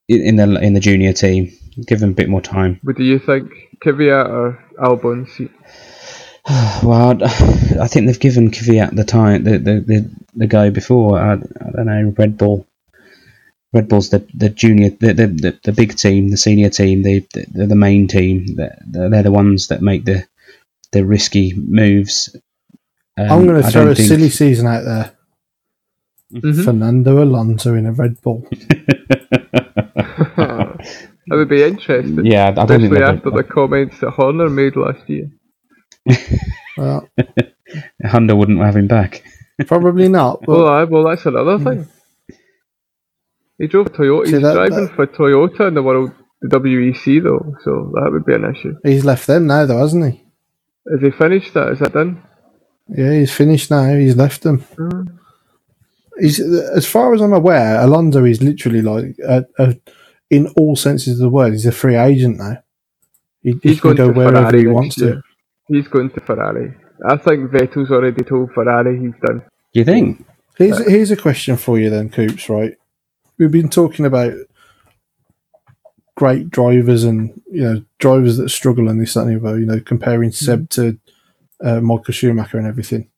in the in the junior team. Give him a bit more time. What do you think, Kvyat or Albon? Well, I'd- think they've given Kvyat the time the the, the, the go before. I, I don't know Red Bull. Red Bull's the, the junior, the, the, the, the big team, the senior team, the the, the main team. They're, they're the ones that make the the risky moves. Um, I'm going to throw a think- silly season out there. Mhm. Fernando Alonso in a Red Bull. Oh. that would be interesting. yeah, I don't especially they'll- after the comments that Horner made last year. Well, Honda wouldn't have him back. probably not. But Well, aye, well, that's another thing. Hmm. He drove Toyota. See, He's that- driving that- for Toyota in the world, the WEC though, so that would be an issue. he's left them now, though, hasn't he? Has he finished that? Is that done? Yeah, he's finished now. He's left them. Hmm. He's, as far as I'm aware, Alonso is literally like, a, a, in all senses of the word, he's a free agent now. He, he He's can going go to wherever Ferrari he wants to. He's going to Ferrari. I think Vettel's already told Ferrari he's done. You think? Here's, here's a question for you then, Coops, right? We've been talking about great drivers and, you know, drivers that struggle and this, that, and the other, you know, comparing Seb mm. to uh, Michael Schumacher and everything.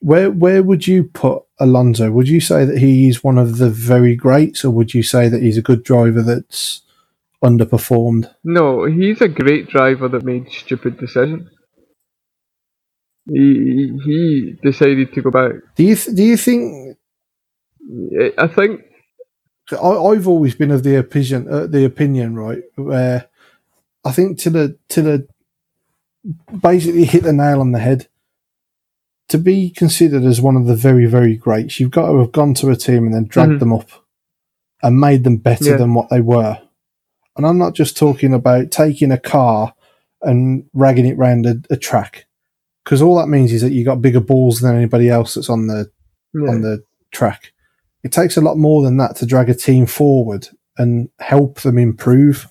Where where would you put Alonso? Would you say that he's one of the very greats, or would you say that he's a good driver that's underperformed? No, he's a great driver that made stupid decisions. He he decided to go back. Do you th- do you think I think I, I've always been of the opinion, uh, the opinion, right, where I think to the to the basically hit the nail on the head. To be considered as one of the very very greats, you've got to have gone to a team and then dragged Mhm. them up and made them better Yeah. than what they were. And I'm not just talking about taking a car and ragging it round a, a track, because all that means is that you've got bigger balls than anybody else that's on the yeah. on the track. It takes a lot more than that to drag a team forward and help them improve.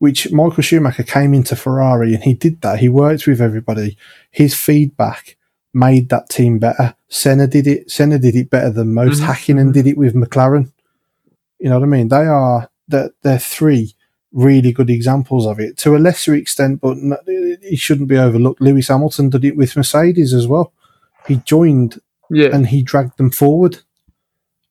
Which Michael Schumacher came into Ferrari and he did that. He worked with everybody. His feedback made that team better. Senna did it. Senna did it better than most. Mhm. Hakkinen did it with McLaren. You know what I mean? They are they're, they're three really good examples of it to a lesser extent, but n- it shouldn't be overlooked. Lewis Hamilton did it with Mercedes as well. He joined yeah. and he dragged them forward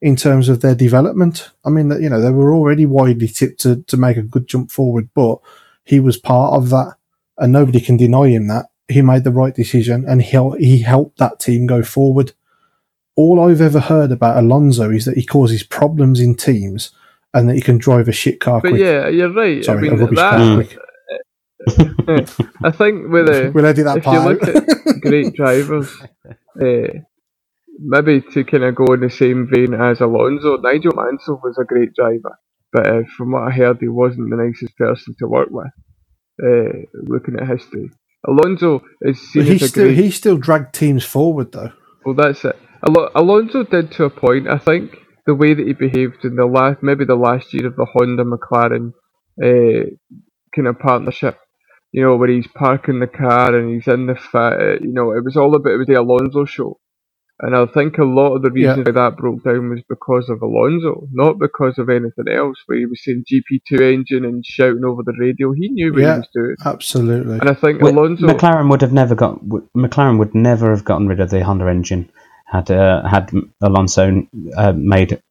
in terms of their development. I mean, that you know they were already widely tipped to, to make a good jump forward, but he was part of that, and nobody can deny him that he made the right decision and he he helped that team go forward. All I've ever heard about Alonso is that he causes problems in teams and that he can drive a shit car but quick. yeah, you're right. Sorry, I mean, a rubbish that, car quick. I think with a We'll edit that if you look at great drivers, uh, maybe to kind of go in the same vein as Alonso, Nigel Mansell was a great driver, but uh, from what I heard, he wasn't the nicest person to work with. Uh, looking at history, Alonso is seen But he as a still great. he still dragged teams forward though. Well, that's it. Alo- Alonso did to a point. I think the way that he behaved in the last, maybe the last year of the Honda McLaren uh, kind of partnership, you know, where he's parking the car and he's in the fit. You know, it was all about it was the Alonso show, and I think a lot of the Yeah. reason why that broke down was because of Alonso, not because of anything else. Where he was saying GP2 engine and shouting over the radio, he knew what Yeah. he was doing, Absolutely. and I think Wi- Alonso. McLaren would have never got. McLaren would never have gotten rid of the Honda engine had uh, had Alonso uh, made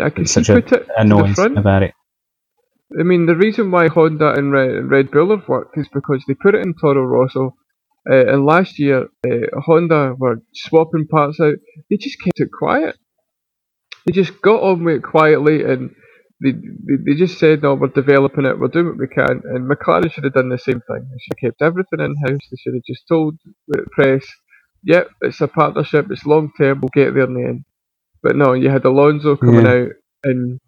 I such see a, it a noise about it. I mean, the reason why Honda and Red, Red Bull have worked is because they put it in Toro Rosso. Uh, and last year, uh, Honda were swapping parts out. They just kept it quiet. They just got on with it quietly and they, they, they just said, no, we're developing it, we're doing what we can. And McLaren should have done the same thing. They should have kept everything in house. They should have just told the press, yep, it's a partnership, it's long term, we'll get there in the end. But no, you had Alonso coming Yeah. out and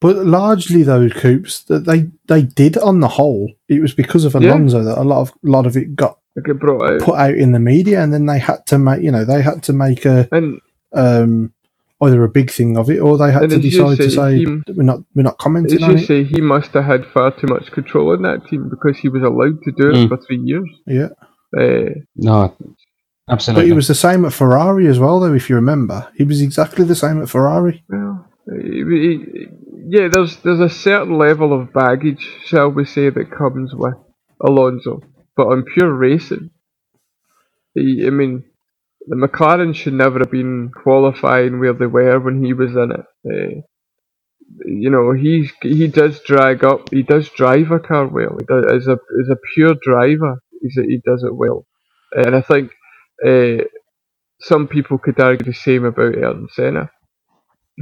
But largely, though, Coops, that they they did on the whole. It was because of Yeah. Alonso that a lot of lot of it got it brought out. put out in the media, and then they had to make you know they had to make a And um, either a big thing of it, or they had to as you decide to say, say he- we're not we're not commenting As on you it. say, he must have had far too much control in that team because he was allowed to do it Mm. for three years. Yeah, Uh, No, absolutely. but he was the same at Ferrari as well, though. If you remember, he was exactly the same at Ferrari. well, he- he- yeah, there's there's a certain level of baggage, shall we say, that comes with Alonso. But on pure racing, he, I mean, the McLaren should never have been qualifying where they were when he was in it. Uh, you know, he's he does drag up. He does drive a car well. He does, as a as a pure driver, he's he does it well. And I think uh, some people could argue the same about Ayrton Senna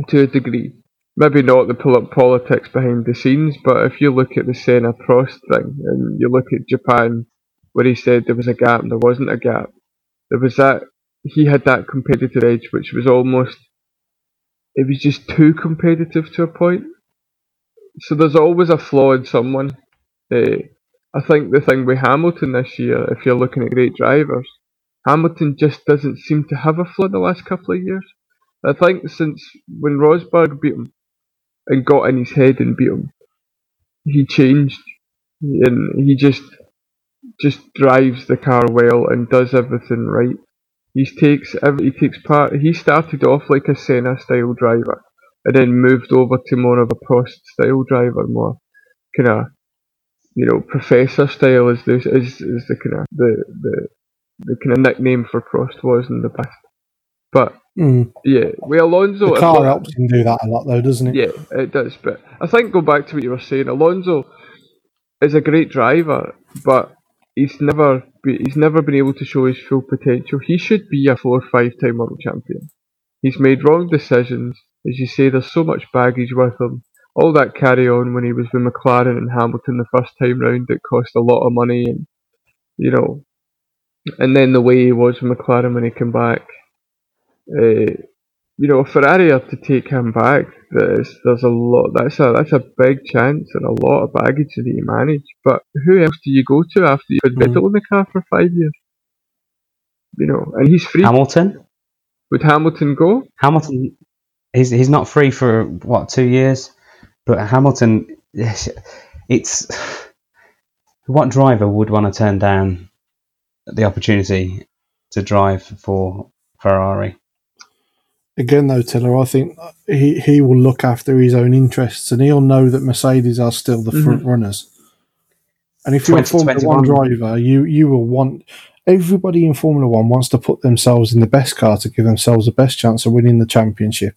to a degree. Maybe not the pol- politics behind the scenes, but if you look at the Senna Prost thing and you look at Japan, where he said there was a gap and there wasn't a gap, there was that he had that competitive edge, which was almost it was just too competitive to a point. So there's always a flaw in someone. Uh, I think the thing with Hamilton this year, if you're looking at great drivers, Hamilton just doesn't seem to have a flaw the last couple of years. I think since when Rosberg beat him and got in his head and beat him, he changed, and he just just drives the car well and does everything right. He takes every, he takes part. He started off like a Senna style driver, and then moved over to more of a Prost style driver, more kind of you know professor style is this is, is the kind of the the the kind of nickname for Prost was in the past. But Mm. yeah, with Alonso, The car helps him do that a lot, though, doesn't it? yeah, it does. But I think go back to what you were saying. Alonso is a great driver, but he's never he's never been able to show his full potential. He should be a four or five time world champion. He's made wrong decisions, as you say. There's so much baggage with him. All that carry on when he was with McLaren and Hamilton the first time round, it cost a lot of money, and you know, and then the way he was with McLaren when he came back. Uh, you know, Ferrari are to take him back. There's there's a lot. That's a that's a big chance and a lot of baggage that you manage. But who else do you go to after you've had Mm. Vettel in the car for five years? You know, and he's free. Hamilton. Would Hamilton go? Hamilton. He's he's not free for what two years, but Hamilton. It's what driver would want to turn down the opportunity to drive for Ferrari? Again, though, Tiller, I think he, he will look after his own interests and he'll know that Mercedes are still the mm-hmm. front runners. And if you're a Formula One driver, you, you will want everybody in Formula One wants to put themselves in the best car to give themselves the best chance of winning the championship.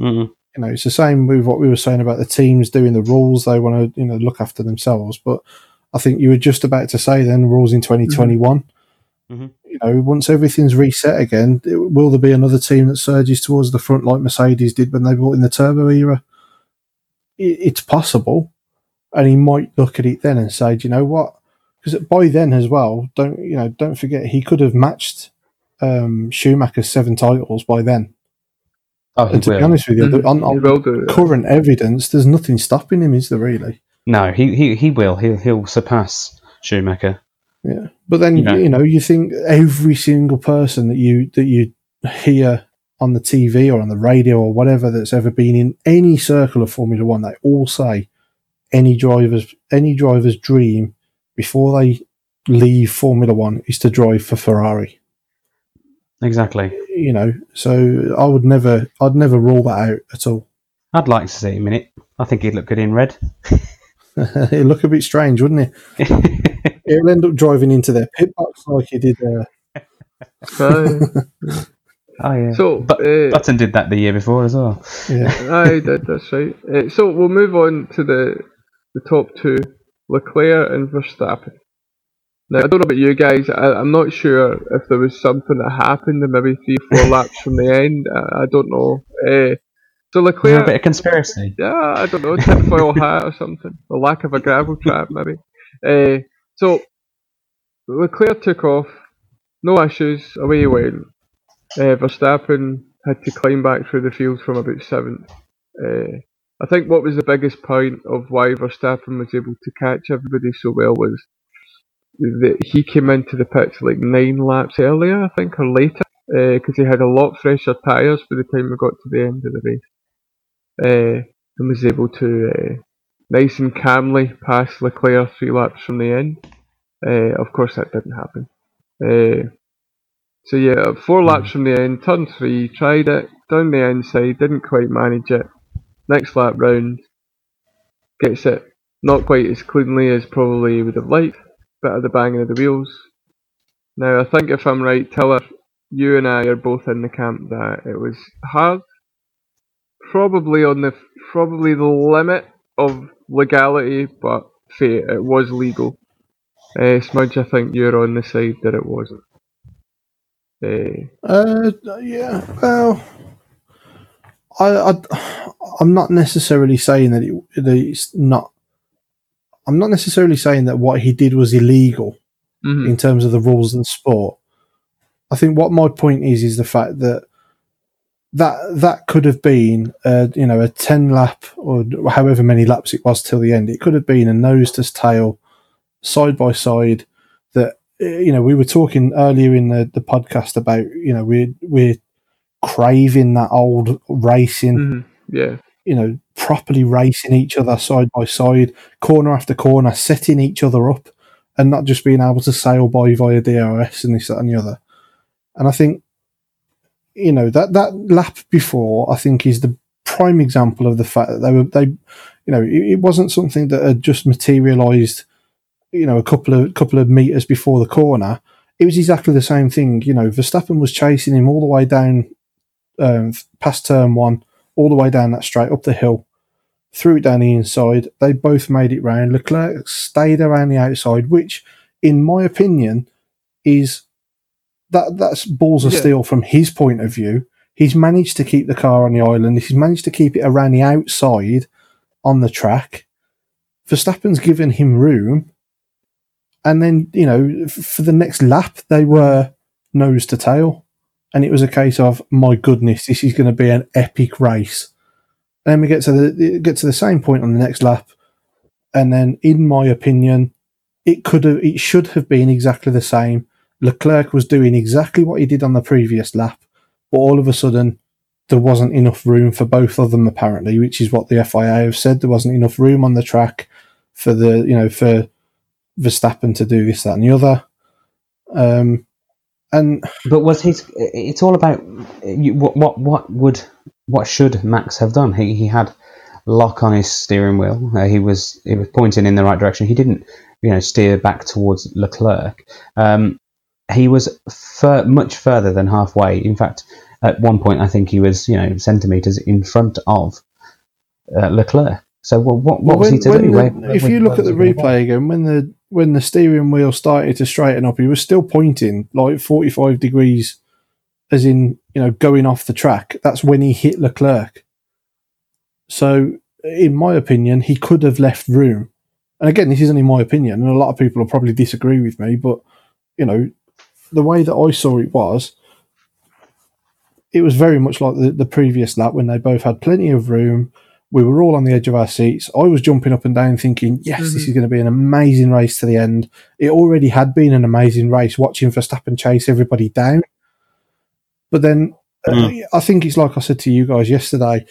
Mm-mm. You know, it's the same with what we were saying about the teams doing the rules. They want to, you know, look after themselves. But I think you were just about to say then rules in mm-hmm. 2021. Mhm. You know, once everything's reset again, it- will there be another team that surges towards the front like Mercedes did when they brought in the turbo era? It, it's possible. And he might look at it then and say, do you know what? Because by then as well, don't you know? Don't forget he could have matched um, Schumacher's seven titles by then. Oh, And to will. be honest with you, the- on, on will do. current evidence, there's nothing stopping him, is there really? No, he, he he will. He'll he'll surpass Schumacher. Yeah. But then Yeah. you know, you think every single person that you that you hear on the TV or on the radio or whatever that's ever been in any circle of Formula One, they all say any driver's any driver's dream before they leave Formula One is to drive for Ferrari. Exactly. You know, so I would never, I'd never rule that out at all. I'd like to see him in it. I think he'd look good in red. It'd look a bit strange, wouldn't it? He'll end up driving into their pit box like he did. Uh, Aye. oh yeah. so, but uh, Button did that the year before as well. yeah. Aye, that, that's right. Uh, so we'll move on to the the top two, Leclerc and Verstappen. Now I don't know about you guys. I, I'm not sure if there was something that happened in maybe three, four laps from the end. I, I don't know. Uh, so Yeah, a bit of conspiracy. yeah, I don't know, tinfoil hat or something. The lack of a gravel trap, maybe. Uh, so Leclerc took off, no issues, away he went. Uh, Verstappen had to climb back through the field from about seventh. Uh, I think what was the biggest point of why Verstappen was able to catch everybody so well was that he came into the pits like nine laps earlier, I think, or later, because he had a lot fresher tyres by the time we got to the end of the race, uh, and was able to uh, nice and calmly pass Leclerc three laps from the end. Uh, of course, that didn't happen. Uh, so yeah, four laps from the end, turn three, tried it down the inside, didn't quite manage it. Next lap round, gets it not quite as cleanly as probably would have liked. Bit of the banging of the wheels. Now I think if I'm right, Tiller, you and I are both in the camp that it was hard, probably on the probably the limit of legality, but fair. It was legal. Uh, Smudge, I think you're on the side that it wasn't. Uh, Uh, yeah. Well, I, I, I'm not necessarily saying that, it, that it's not. I'm not necessarily saying that what he did was illegal mhm. in terms of the rules and sport. I think what my point is is the fact that that that could have been, uh, you know, a ten lap or however many laps it was till the end. It could have been a nose to tail, side by side. That uh, you know, we were talking earlier in the, the podcast about you know we we're craving that old racing, hmm Yeah. you know, properly racing each other side by side, corner after corner, setting each other up, and not just being able to sail by via DRS and this, that, and the other. And I think, you know, that, that lap before, I think, is the prime example of the fact that they were, they, you know, it, it wasn't something that had just materialized, you know, a couple of, couple of meters before the corner. It was exactly the same thing. You know, Verstappen was chasing him all the way down, um, past turn one, all the way down that straight up the hill, threw it down the inside. They both made it round. Leclerc stayed around the outside, which, in my opinion, is that that's balls of Yeah. steel from his point of view. He's managed to keep the car on the island. He's managed to keep it around the outside on the track. Verstappen's given him room. And then, you know, for the next lap, they were nose to tail. And it was a case of, my goodness, this is going to be an epic race. And then we get to the get to the same point on the next lap, and then, in my opinion, it could have, it should have been exactly the same. Leclerc was doing exactly what he did on the previous lap, but all of a sudden, there wasn't enough room for both of them apparently, which is what the FIA have said. There wasn't enough room on the track for the you know for Verstappen to do this, that, and the other. Um, and But was his? It's all about what what what would what should Max have done? He he had lock on his steering wheel. Uh, he was he was pointing in the right direction. He didn't you know steer back towards Leclerc. Um, he was fur, much further than halfway. In fact, at one point I think he was you know centimeters in front of uh, Leclerc. So what what, what was he to do? the- Where- if where- you look at the was he gonna replay again, when the when the steering wheel started to straighten up, he was still pointing like forty five degrees, as in you know going off the track. That's when he hit Leclerc. So, in my opinion, he could have left room. And again, this is only my opinion, and a lot of people will probably disagree with me. But you know, the way that I saw it was, it was very much like the, the previous lap when they both had plenty of room. We were all on the edge of our seats. I was jumping up and down thinking, yes, this is going to be an amazing race to the end. It already had been an amazing race watching Verstappen chase everybody down. But then uh, I think it's like I said to you guys yesterday,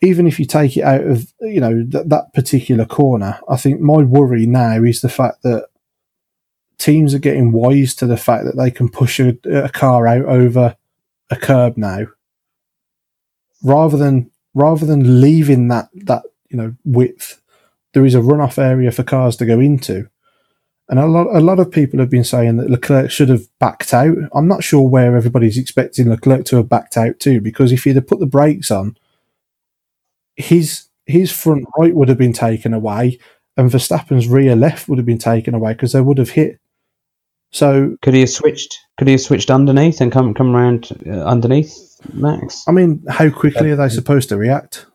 even if you take it out of, you know, th- that particular corner, I think my worry now is the fact that teams are getting wise to the fact that they can push a, a car out over a curb now. Rather than rather than leaving that that you know width there is a runoff area for cars to go into. And a lot a lot of people have been saying that Leclerc should have backed out. I'm not sure where everybody's expecting Leclerc to have backed out to because if he'd have put the brakes on his his front right would have been taken away and Verstappen's rear left would have been taken away because they would have hit so Could he have switched? Could he have switched underneath and come come around uh, underneath Max? I mean, how quickly are they supposed to react?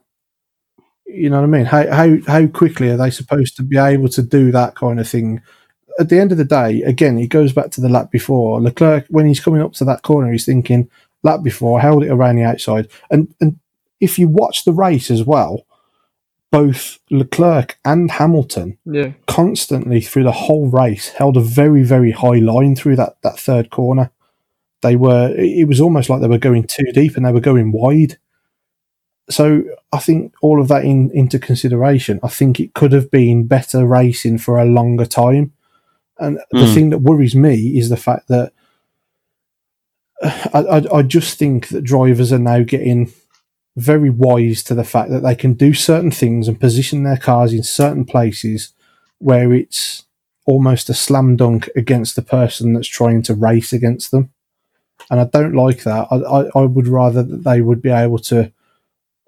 You know what I mean? How how how quickly are they supposed to be able to do that kind of thing? At the end of the day, again, it goes back to the lap before. Leclerc, when he's coming up to that corner, he's thinking, lap before, held it around the outside. And and if you watch the race as well, both Leclerc and Hamilton Yeah. constantly through the whole race held a very very high line through that that third corner they were it was almost like they were going too deep and they were going wide so i think all of that in into consideration i think it could have been better racing for a longer time and the Mm. thing that worries me is the fact that I, I, I just think that drivers are now getting very wise to the fact that they can do certain things and position their cars in certain places where it's almost a slam dunk against the person that's trying to race against them. And I don't like that. I, I, I would rather that they would be able to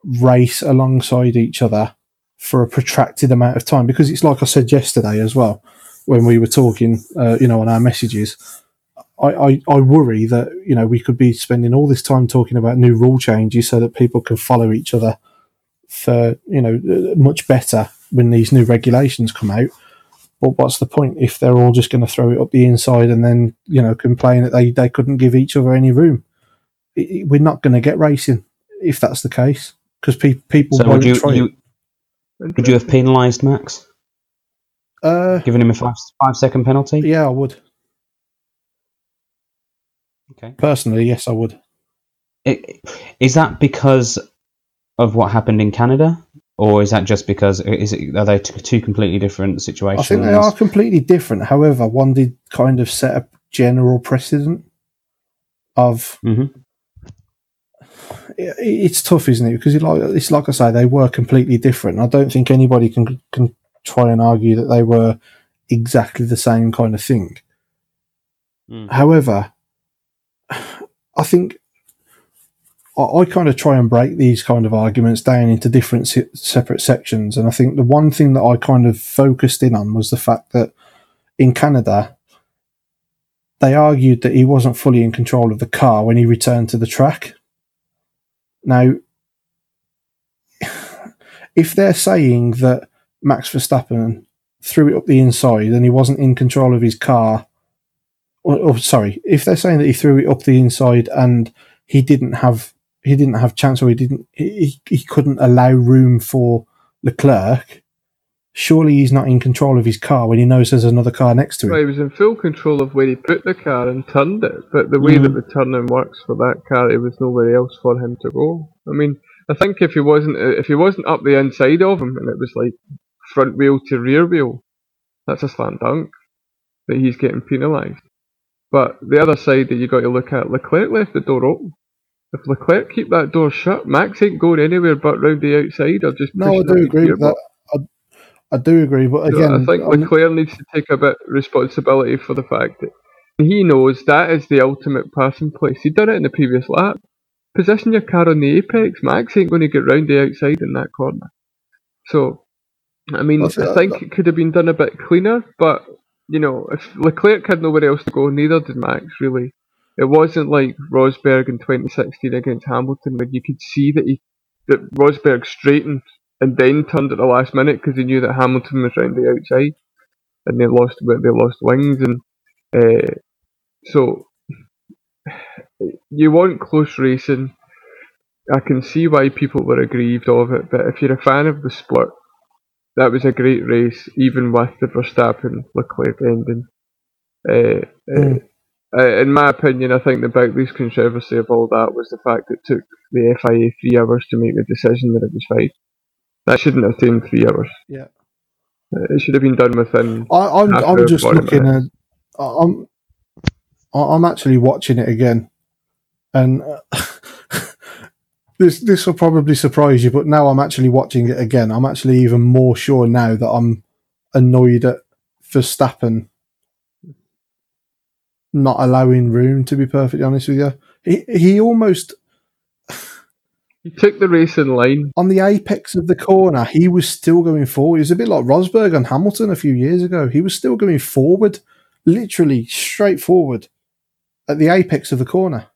race alongside each other for a protracted amount of time because it's like I said yesterday as well when we were talking, uh, you know, on our messages. I, I, I worry that you know we could be spending all this time talking about new rule changes so that people can follow each other for you know uh, much better when these new regulations come out. But what's the point if they're all just going to throw it up the inside and then you know complain that they, they couldn't give each other any room? It- it- we're not going to get racing if that's the case because pe- people So won't would you, try. you would you have penalised Max. Uh, given him a five five second penalty? yeah, I would Okay. personally. Yes, I would. it, is that because of what happened in Canada, or is that just because is it are they t- two completely different situations? I think they are completely different. However, one did kind of set a general precedent of. Mhm. It, it's tough, isn't it? Because it like it's like I say, they were completely different. I don't think anybody can can try and argue that they were exactly the same kind of thing. Mm. However, I think I, I kind of try and break these kind of arguments down into different se- separate sections. And I think the one thing that I kind of focused in on was the fact that in Canada, they argued that he wasn't fully in control of the car when he returned to the track. Now, if they're saying that Max Verstappen threw it up the inside and he wasn't in control of his car, or, or sorry, if they're saying that he threw it up the inside and he didn't have he didn't have chance or he didn't he, he couldn't allow room for Leclerc, surely he's not in control of his car when he knows there's another car next to him. Well, he was in full control of where he put the car and turned it, but the way Mm. that the turning works for that car, there was nowhere else for him to go. I mean, I think if he wasn't if he wasn't up the inside of him and it was like front wheel to rear wheel, that's a slam dunk that he's getting penalised. But the other side that you got to look at, Leclerc left the door open. If Leclerc keep that door shut, Max ain't going anywhere but round the outside or just No, I do agree with that. I, I do agree, but So again, I think I'm- Leclerc needs to take a bit of responsibility for the fact that he knows that is the ultimate passing place. He done it in the previous lap. Position your car on the apex. Max ain't going to get round the outside in that corner. So, I mean, That's- I think it could have been done a bit cleaner, but you know, if Leclerc had nowhere else to go, neither did Max really. It wasn't like Rosberg in 2016 against Hamilton, where you could see that he that Rosberg straightened and then turned at the last minute because he knew that Hamilton was round the outside, and they lost they lost wings, and uh, so you want close racing. I can see why people were aggrieved of it, but if you're a fan of the sport, that was a great race, even with the Verstappen Leclerc ending. Uh, uh, uh, in my opinion, I think the biggest controversy of all that was the fact it took the FIA three hours to make the decision that it was fine. That shouldn't have taken three hours. Yeah. It should have been done within. I, I'm I'm just looking at I'm I'm actually watching it again, and uh, this this will probably surprise you, but now I'm actually watching it again. I'm actually even more sure now that I'm annoyed at Verstappen not allowing room. To be perfectly honest with you, he he almost He took the racing in line. on the apex of the corner, he was still going forward. He was a bit like Rosberg and Hamilton a few years ago. He was still going forward, literally straight forward at the apex of the corner.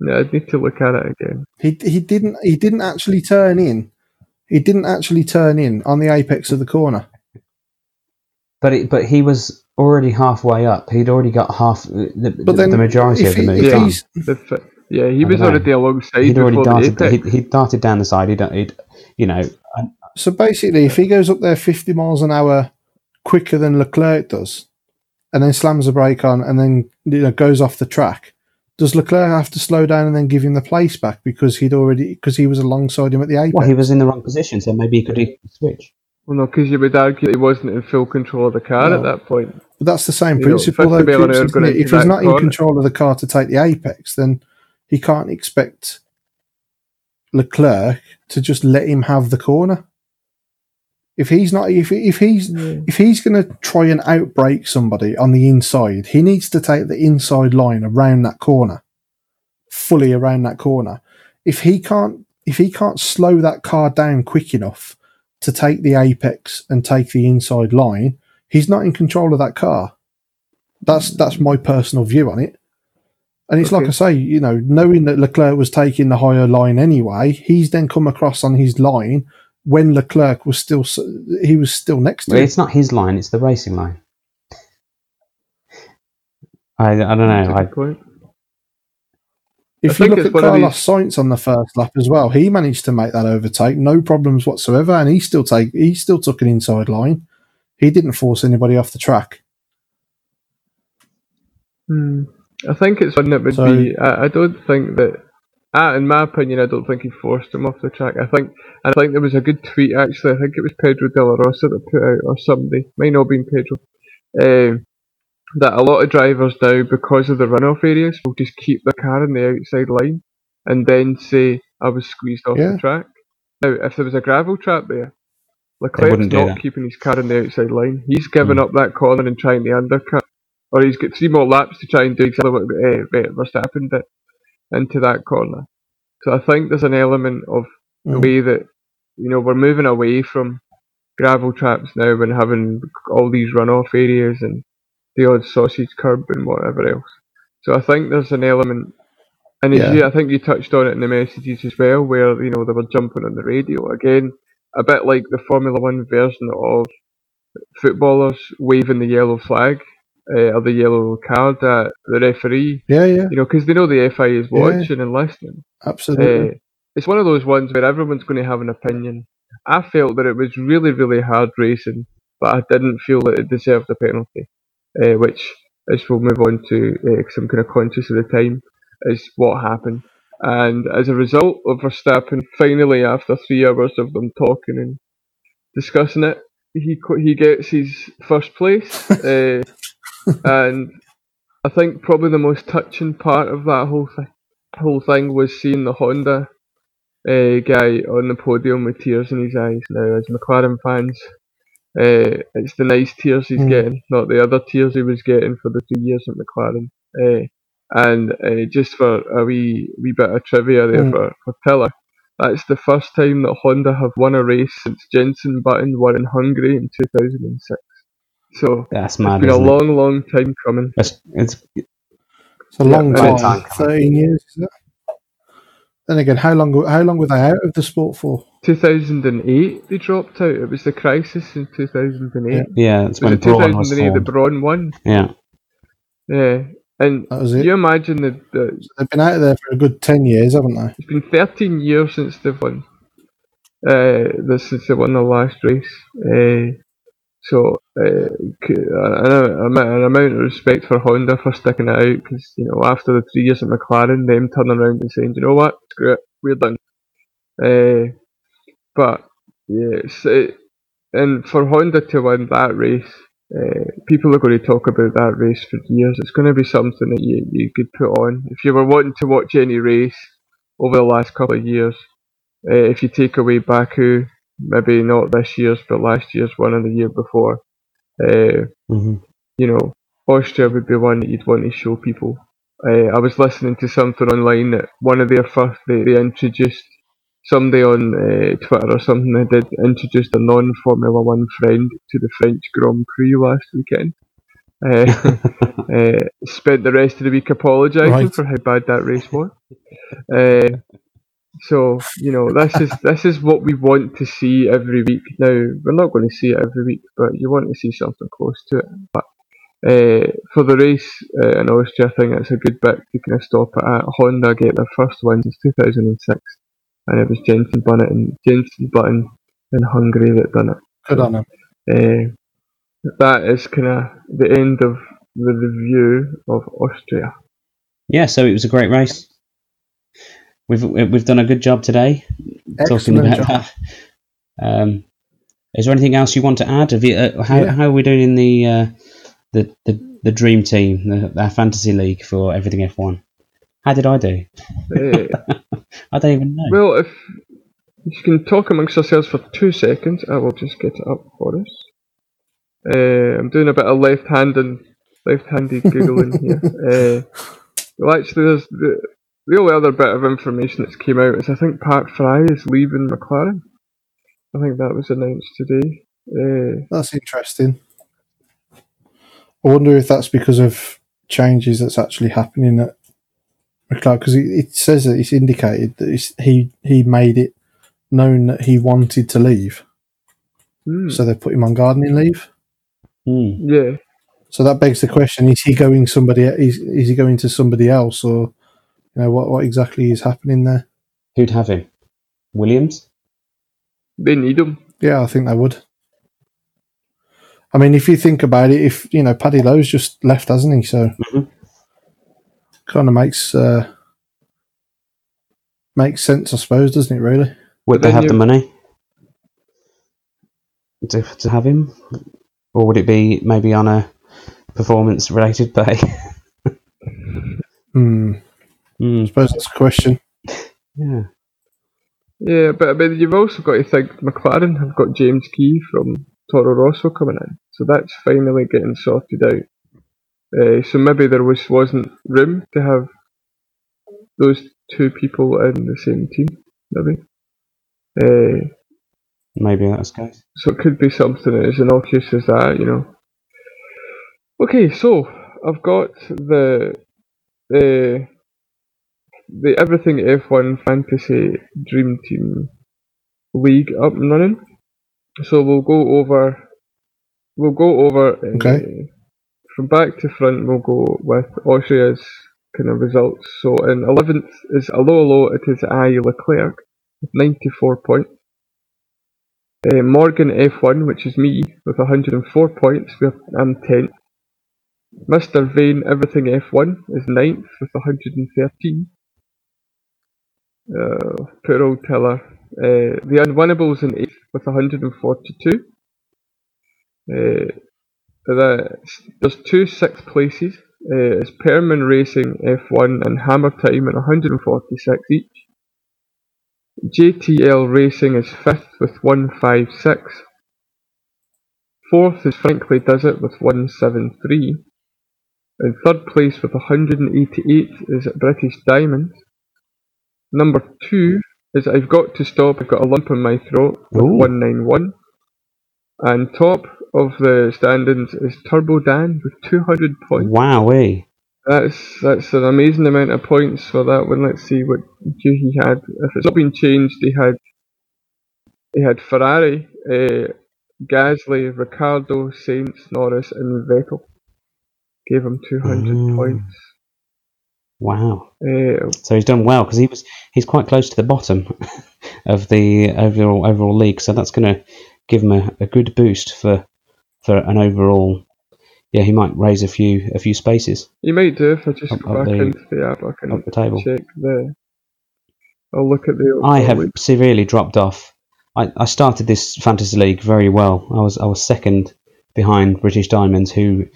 Yeah, I'd need to look at it again. He he didn't he didn't actually turn in. He didn't actually turn in on the apex of the corner. But it, but he was already halfway up. He'd already got half the, the, then the majority of the he- move if done. he's- The yeah, he I was don't know. already alongside He'd already before the darted. He'd, he'd darted down the side. He'd, he'd you know, and- So basically, if he goes up there 50 miles an hour quicker than Leclerc does, and then slams the brake on, and then you know goes off the track, does Leclerc have to slow down and then give him the place back because he'd already because he was alongside him at the apex? well, he was in the wrong position, so maybe he could switch. Well, no, because you would argue he wasn't in full control of the car No. at that point. But that's the same You principle, though. mile an Cripps, hour isn't it? If he's not in control of the car to take the apex, then he can't expect Leclerc to just let him have the corner. If he's not, if if he's if he's going to try and outbrake somebody on the inside, he needs to take the inside line around that corner, fully around that corner. If he can't, if he can't slow that car down quick enough to take the apex and take the inside line, he's not in control of that car. That's that's my personal view on it. And it's like I say, you know, knowing that Leclerc was taking the higher line anyway, he's then come across on his line when Leclerc was still he was still next to Well, him. it's not his line; it's the racing line. I, I don't know. a I, good point. If I you look at Carlos these- Sainz on the first lap as well, he managed to make that overtake, no problems whatsoever, and he still take he still took an inside line. He didn't force anybody off the track. Hmm. I think it's one that would So- be. I, I don't think that. Uh, in my opinion, I don't think he forced him off the track. I think I think there was a good tweet actually. I think it was Pedro de la Rosa that put out, or somebody, might not have been Pedro, um, that a lot of drivers now, because of the runoff areas, will just keep the car in the outside line and then say, I was squeezed off Yeah. the track. Now, if there was a gravel trap there, Leclerc's wouldn't that. keeping his car in the outside line. He's given Mm. up that corner and trying the undercut. Or he's got three more laps to try and do exactly what uh, Verstappen did into that corner. So I think there's an element of the Mm. way that you know we're moving away from gravel traps now and having all these runoff areas and the odd sausage curb and whatever else. So I think there's an element, and Yeah. you, I think you touched on it in the messages as well, where you know they were jumping on the radio again, a bit like the Formula One version of footballers waving the yellow flag uh, or the yellow card at the referee. Yeah, yeah, You know, because they know the FIA is Yeah. watching and listening. absolutely. Uh, it's one of those ones where everyone's going to have an opinion. I felt that it was really, really hard racing, but I didn't feel that it deserved a penalty, uh, which, as we'll move on to, because I'm kind of conscious of the time, is what happened. And as a result of Verstappen, finally, after three hours of them talking and discussing it, he he gets his first place. uh, and I think probably the most touching part of that whole thing whole thing was seeing the Honda uh, guy on the podium with tears in his eyes. Now, as McLaren fans, uh, it's the nice tears he's Mm. getting, not the other tears he was getting for the two years at McLaren. Uh, and uh, just for a wee wee bit of trivia there Mm. for, for Pillar, that's the first time that Honda have won a race since Jenson Button won in Hungary in 2006. So That's it's mad. been a isn't it? long, long time coming. It's, it's It's a long Yeah, time, time. thirteen years. Is it? Then again, how long? How long were they out of the sport for? 2008 they dropped out. It was the crisis in 2008. Yeah. yeah. It's Was when it was 2008 the formed. Brawn won? Yeah. Yeah. And That was it. you imagine that that They've been out there for a good ten years, haven't they? it's been 13 years since they've won. Uh, this is they won the last race. Uh, so uh, an, an amount of respect for Honda for sticking it out because you know after the three years at McLaren, them turning around and saying, you know what, screw it, we're done. Uh, but yeah, it, and for Honda to win that race, uh, people are going to talk about that race for years. It's going to be something that you, you could put on if you were wanting to watch any race over the last couple of years. If you take away Baku, maybe not this year's, but last year's one and the year before, uh, hmm you know, Austria would be one that you'd want to show people. Uh, I was listening to something online that one of their first, they, they introduced somebody on uh, Twitter or something they did introduced a non Formula One friend to the French Grand Prix last weekend. Uh, uh, spent the rest of the week apologising Right. for how bad that race was. So you know this is this is what we want to see every week. Now we're not going to see it every week, but you want to see something close to it. But uh, for the race uh, in Austria, I think it's a good bit to kind of stop it at. Honda get their first win since 2006, and it was Jenson Button and Jenson Button in Hungary that done it. Good on them. Uh, that is kind of the end of the review of Austria. Yeah. So it was a great race. We've we've done a good job today talking about job. that. Um, is there anything else you want to add? Have you, uh, how Yeah. how are we doing in the uh, the, the the dream team, the, our fantasy league for everything F one? How did I do? Uh, I don't even know. well, if you can talk amongst yourselves for two seconds, I will just get it up for us. Uh, I'm doing a bit of left-handed, left-handed googling here. Uh, well, actually, there's the, the only other bit of information that's came out is I think Pat Fry is leaving McLaren. I think that was announced today. Uh, That's interesting. I wonder if that's because of changes that's actually happening at McLaren because it, it says that it's indicated that it's, he he made it known that he wanted to leave, hmm, so they put him on gardening leave. Hmm. yeah, So that begs the question: Is he going somebody? Is is he going to somebody else, or you know what what exactly is happening there? Who'd have him? Williams. they need him. Yeah, I think they would. I mean, if you think about it, if you know, Paddy Lowe's just left, hasn't he? So Mhm. kind of makes uh, makes sense, I suppose, doesn't it? Really? Would they then have the money to, to have him? Or would it be maybe on a performance related pay? Hmm. Hmm, I suppose that's a question. yeah. Yeah, but I mean, you've also got to think McLaren have got James Key from Toro Rosso coming in, so that's finally getting sorted out. Uh, so maybe there was wasn't room to have those two people in the same team, maybe. Uh, Maybe that's case. so it could be something as innocuous as that, you know. Okay, so I've got the the the Everything F1 Fantasy Dream Team League up and running. So we'll go over we'll go over uh, from back to front. We'll go with Austria's kind of results. So in eleventh is Allo Allo. It is I Leclerc with ninety four points. Uh, Morgan F1, which is me, with 104 points. I'm 10th. Mr. Vane Everything F1 is 9th with 113. Uh, poor old Tiller. Uh, the Unwinnables in 8th with 142. Uh, the, there's two sixth places. Uh, it's Perman Racing F1 and Hammer Time at 146 each. JTL Racing is fifth with 156. Fourth is Frankly Does It with 173. In third place with 188 is British Diamonds. Number two is I've Got to Stop, I've Got a Lump in My Throat with Ooh. 191. And top of the standings is Turbo Dan with 200 points. Wowee. That's that's an amazing amount of points for that one. Let's see what he had. If it's not been changed, he had he had Ferrari, uh, Gasly, Ricciardo, Sainz, Norris, and Vettel. Gave him 200 Mm. points. Wow. Uh, So he's done well because he was he's quite close to the bottom of the overall overall league. So that's going to give him a, a good boost for for an overall. Yeah, he might raise a few a few spaces you might do if I just Up- go up back the- into the app. I can up the table. check the. I'll look at the. I have league. severely dropped off. I, I started this fantasy league very well. I was I was second behind British Diamonds, who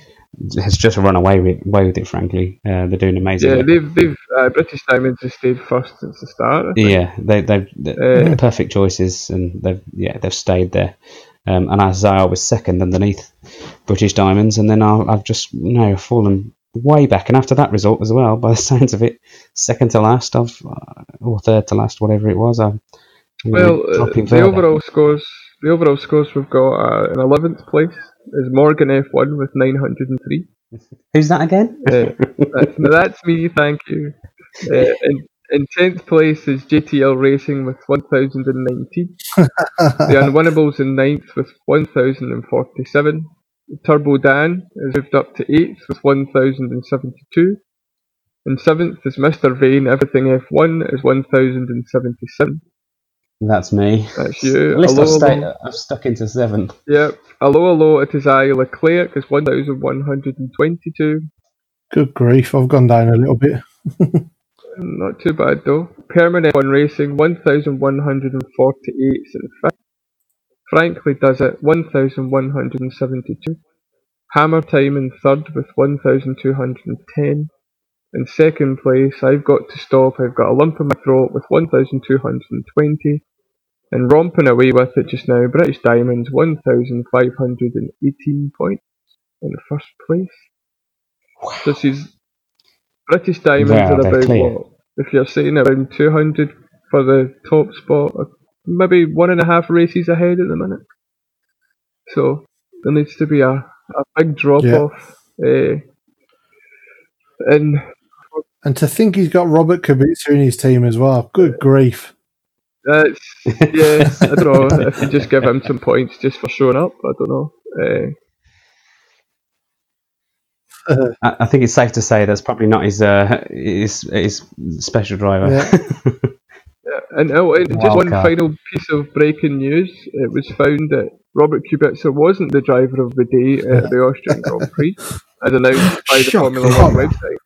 has just run away with away with it. Frankly, uh, they're doing amazing. Yeah, they've they've uh, British Diamonds has stayed first since the start. Yeah, they they've they're Uh, perfect choices, and they've yeah they've stayed there. Um, and as I was second underneath British Diamonds, and then I, I've just you know fallen way back. And after that result as well, by the sounds of it, second to last, I've uh, or third to last, whatever it was, I'm Well, uh, the overall scores, the overall scores we've got uh, in eleventh place is Morgan F1 with nine hundred and three. Who's that again? Uh, that's, that's me, thank you. Uh, in in tenth place is JTL Racing with one thousand and nineteen. the Unwinnables in ninth with one thousand and forty-seven. Turbo Dan is moved up to eighth with one thousand and seventy-two. In seventh is Mr. Vane. Everything F1 is one thousand and seventy-seven. That's me. That's you. At least I've, Hello, stayed. I've stuck into seventh. Yep. Hello, hello, it is I, Leclerc, is 1122. Good grief, I've gone down a little bit. Not too bad though. Permanent One Racing, 1148 in fifth. Frankly does it, 1172. Hammer Time in third with 1210. In second place, I've got to stop, I've got a lump in my throat with 1220. And romping away with it just now, British Diamonds, 1518 points in first place. So she's British Diamonds Wow, are about clear. what? If you're saying around 200 for the top spot, maybe one and a half races ahead at the minute. So there needs to be a, a big drop Yeah. off. Uh, and And to think he's got Robert Kubica in his team as well. Good grief. That's yeah, I don't know if you just give him some points just for showing up. I don't know. Uh, I, I think it's safe to say that's probably not his uh, his, his special driver. Yeah. Yeah, and, oh, and just one final piece of breaking news: it was found that Robert Kubica wasn't the driver of the day at the Austrian Grand Prix, as announced by the Shut Formula up. One website.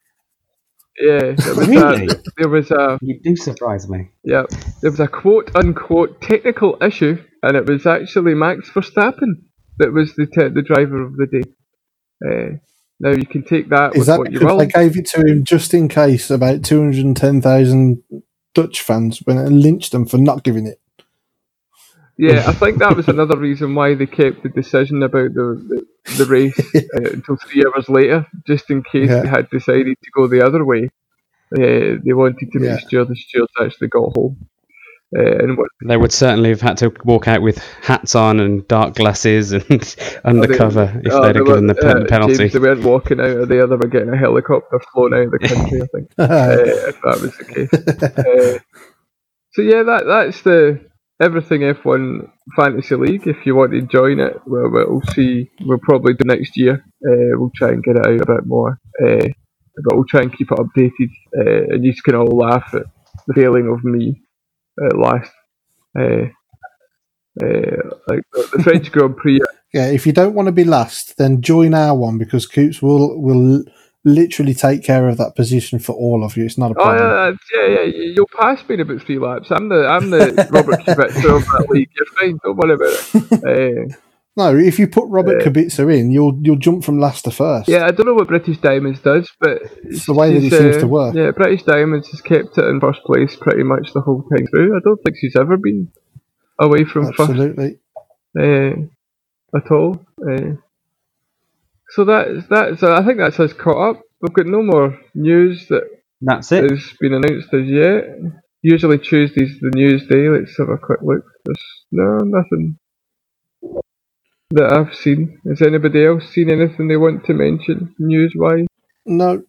Yeah, there was Really? a, there was a You do surprise me. yeah, there was a quote unquote technical issue, and it was actually Max Verstappen that was the te- the driver of the day. Uh, now you can take that Is with that what you because will. they gave it to him just in case about 210,000 Dutch fans went and lynched them for not giving it? Yeah, I think that was another reason why they kept the decision about the the, the race uh, until three hours later, just in case Yeah. they had decided to go the other way. Uh, they wanted to Yeah. make sure the stewards actually got home. Uh, and what They would certainly have had to walk out with hats on and dark glasses and undercover if oh, they'd they have given the pen- uh, penalty. James, they weren't walking out of there; they were getting a helicopter flown out of the country. I think, uh, if that was the case. Uh, so yeah, that that's the everything F1 Fantasy League. If you want to join it, we'll, we'll see. We'll probably do next year. Uh, we'll try and get it out a bit more, uh, but we'll try and keep it updated. Uh, and you can all laugh at the failing of me at last. Uh, uh, like the, French Grand Prix. Yeah, if you don't want to be last, then join our one because Coops will will literally take care of that position for all of you. It's not a Oh problem. yeah, yeah, yeah. you- You'll pass me in about three laps. I'm the I'm the Robert Kubica of that league. You're fine. Don't worry about it. Uh, No, if you put Robert Uh, Kubica in, you'll you'll jump from last to first. Yeah, I don't know what British Diamonds does, but It's the way that he she's, seems uh, to work. Yeah, British Diamonds has kept it in first place pretty much the whole time through. I don't think she's ever been away from absolutely. first uh, at all. Uh, so that's that's. I think that's us caught up. We've got no more news that That's it. has been announced as yet. Usually Tuesday's the news day. Let's have a quick look. There's no nothing that I've seen. Has anybody else seen anything they want to mention news wise? No,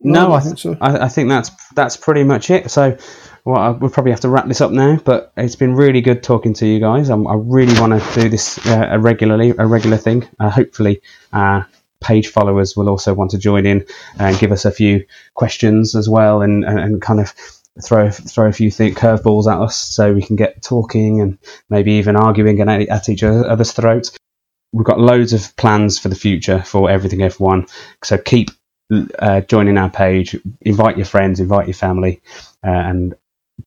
No, I, I th- think so. I, I think that's that's pretty much it. So, well, I- we'll probably have to wrap this up now. But it's been really good talking to you guys. I'm, I really want to do this uh, a regularly, a regular thing. Uh, hopefully, uh, page followers will also want to join in and give us a few questions as well, and, and, and kind of throw throw a few th- curveballs at us so we can get talking and maybe even arguing and at, at each other's throats. We've got loads of plans for the future for everything F1. So keep uh, joining our page, invite your friends, invite your family, uh, and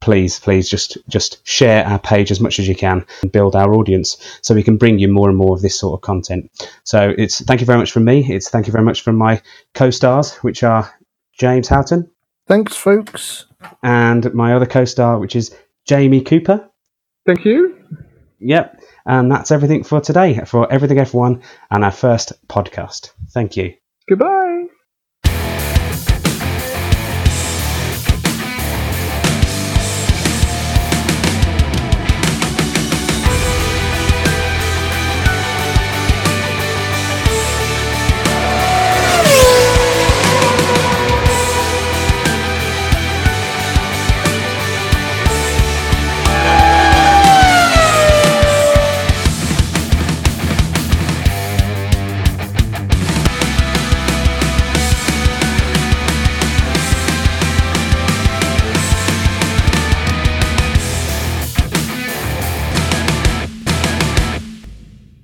please, please just just share our page as much as you can and build our audience so we can bring you more and more of this sort of content. So it's thank you very much from me. It's thank you very much from my co-stars, which are James Houghton Thanks, folks. and my other co-star, which is Jamie Cooper. Thank you. Yep. And that's everything for today for Everything F1 and our first podcast. Thank you. Goodbye.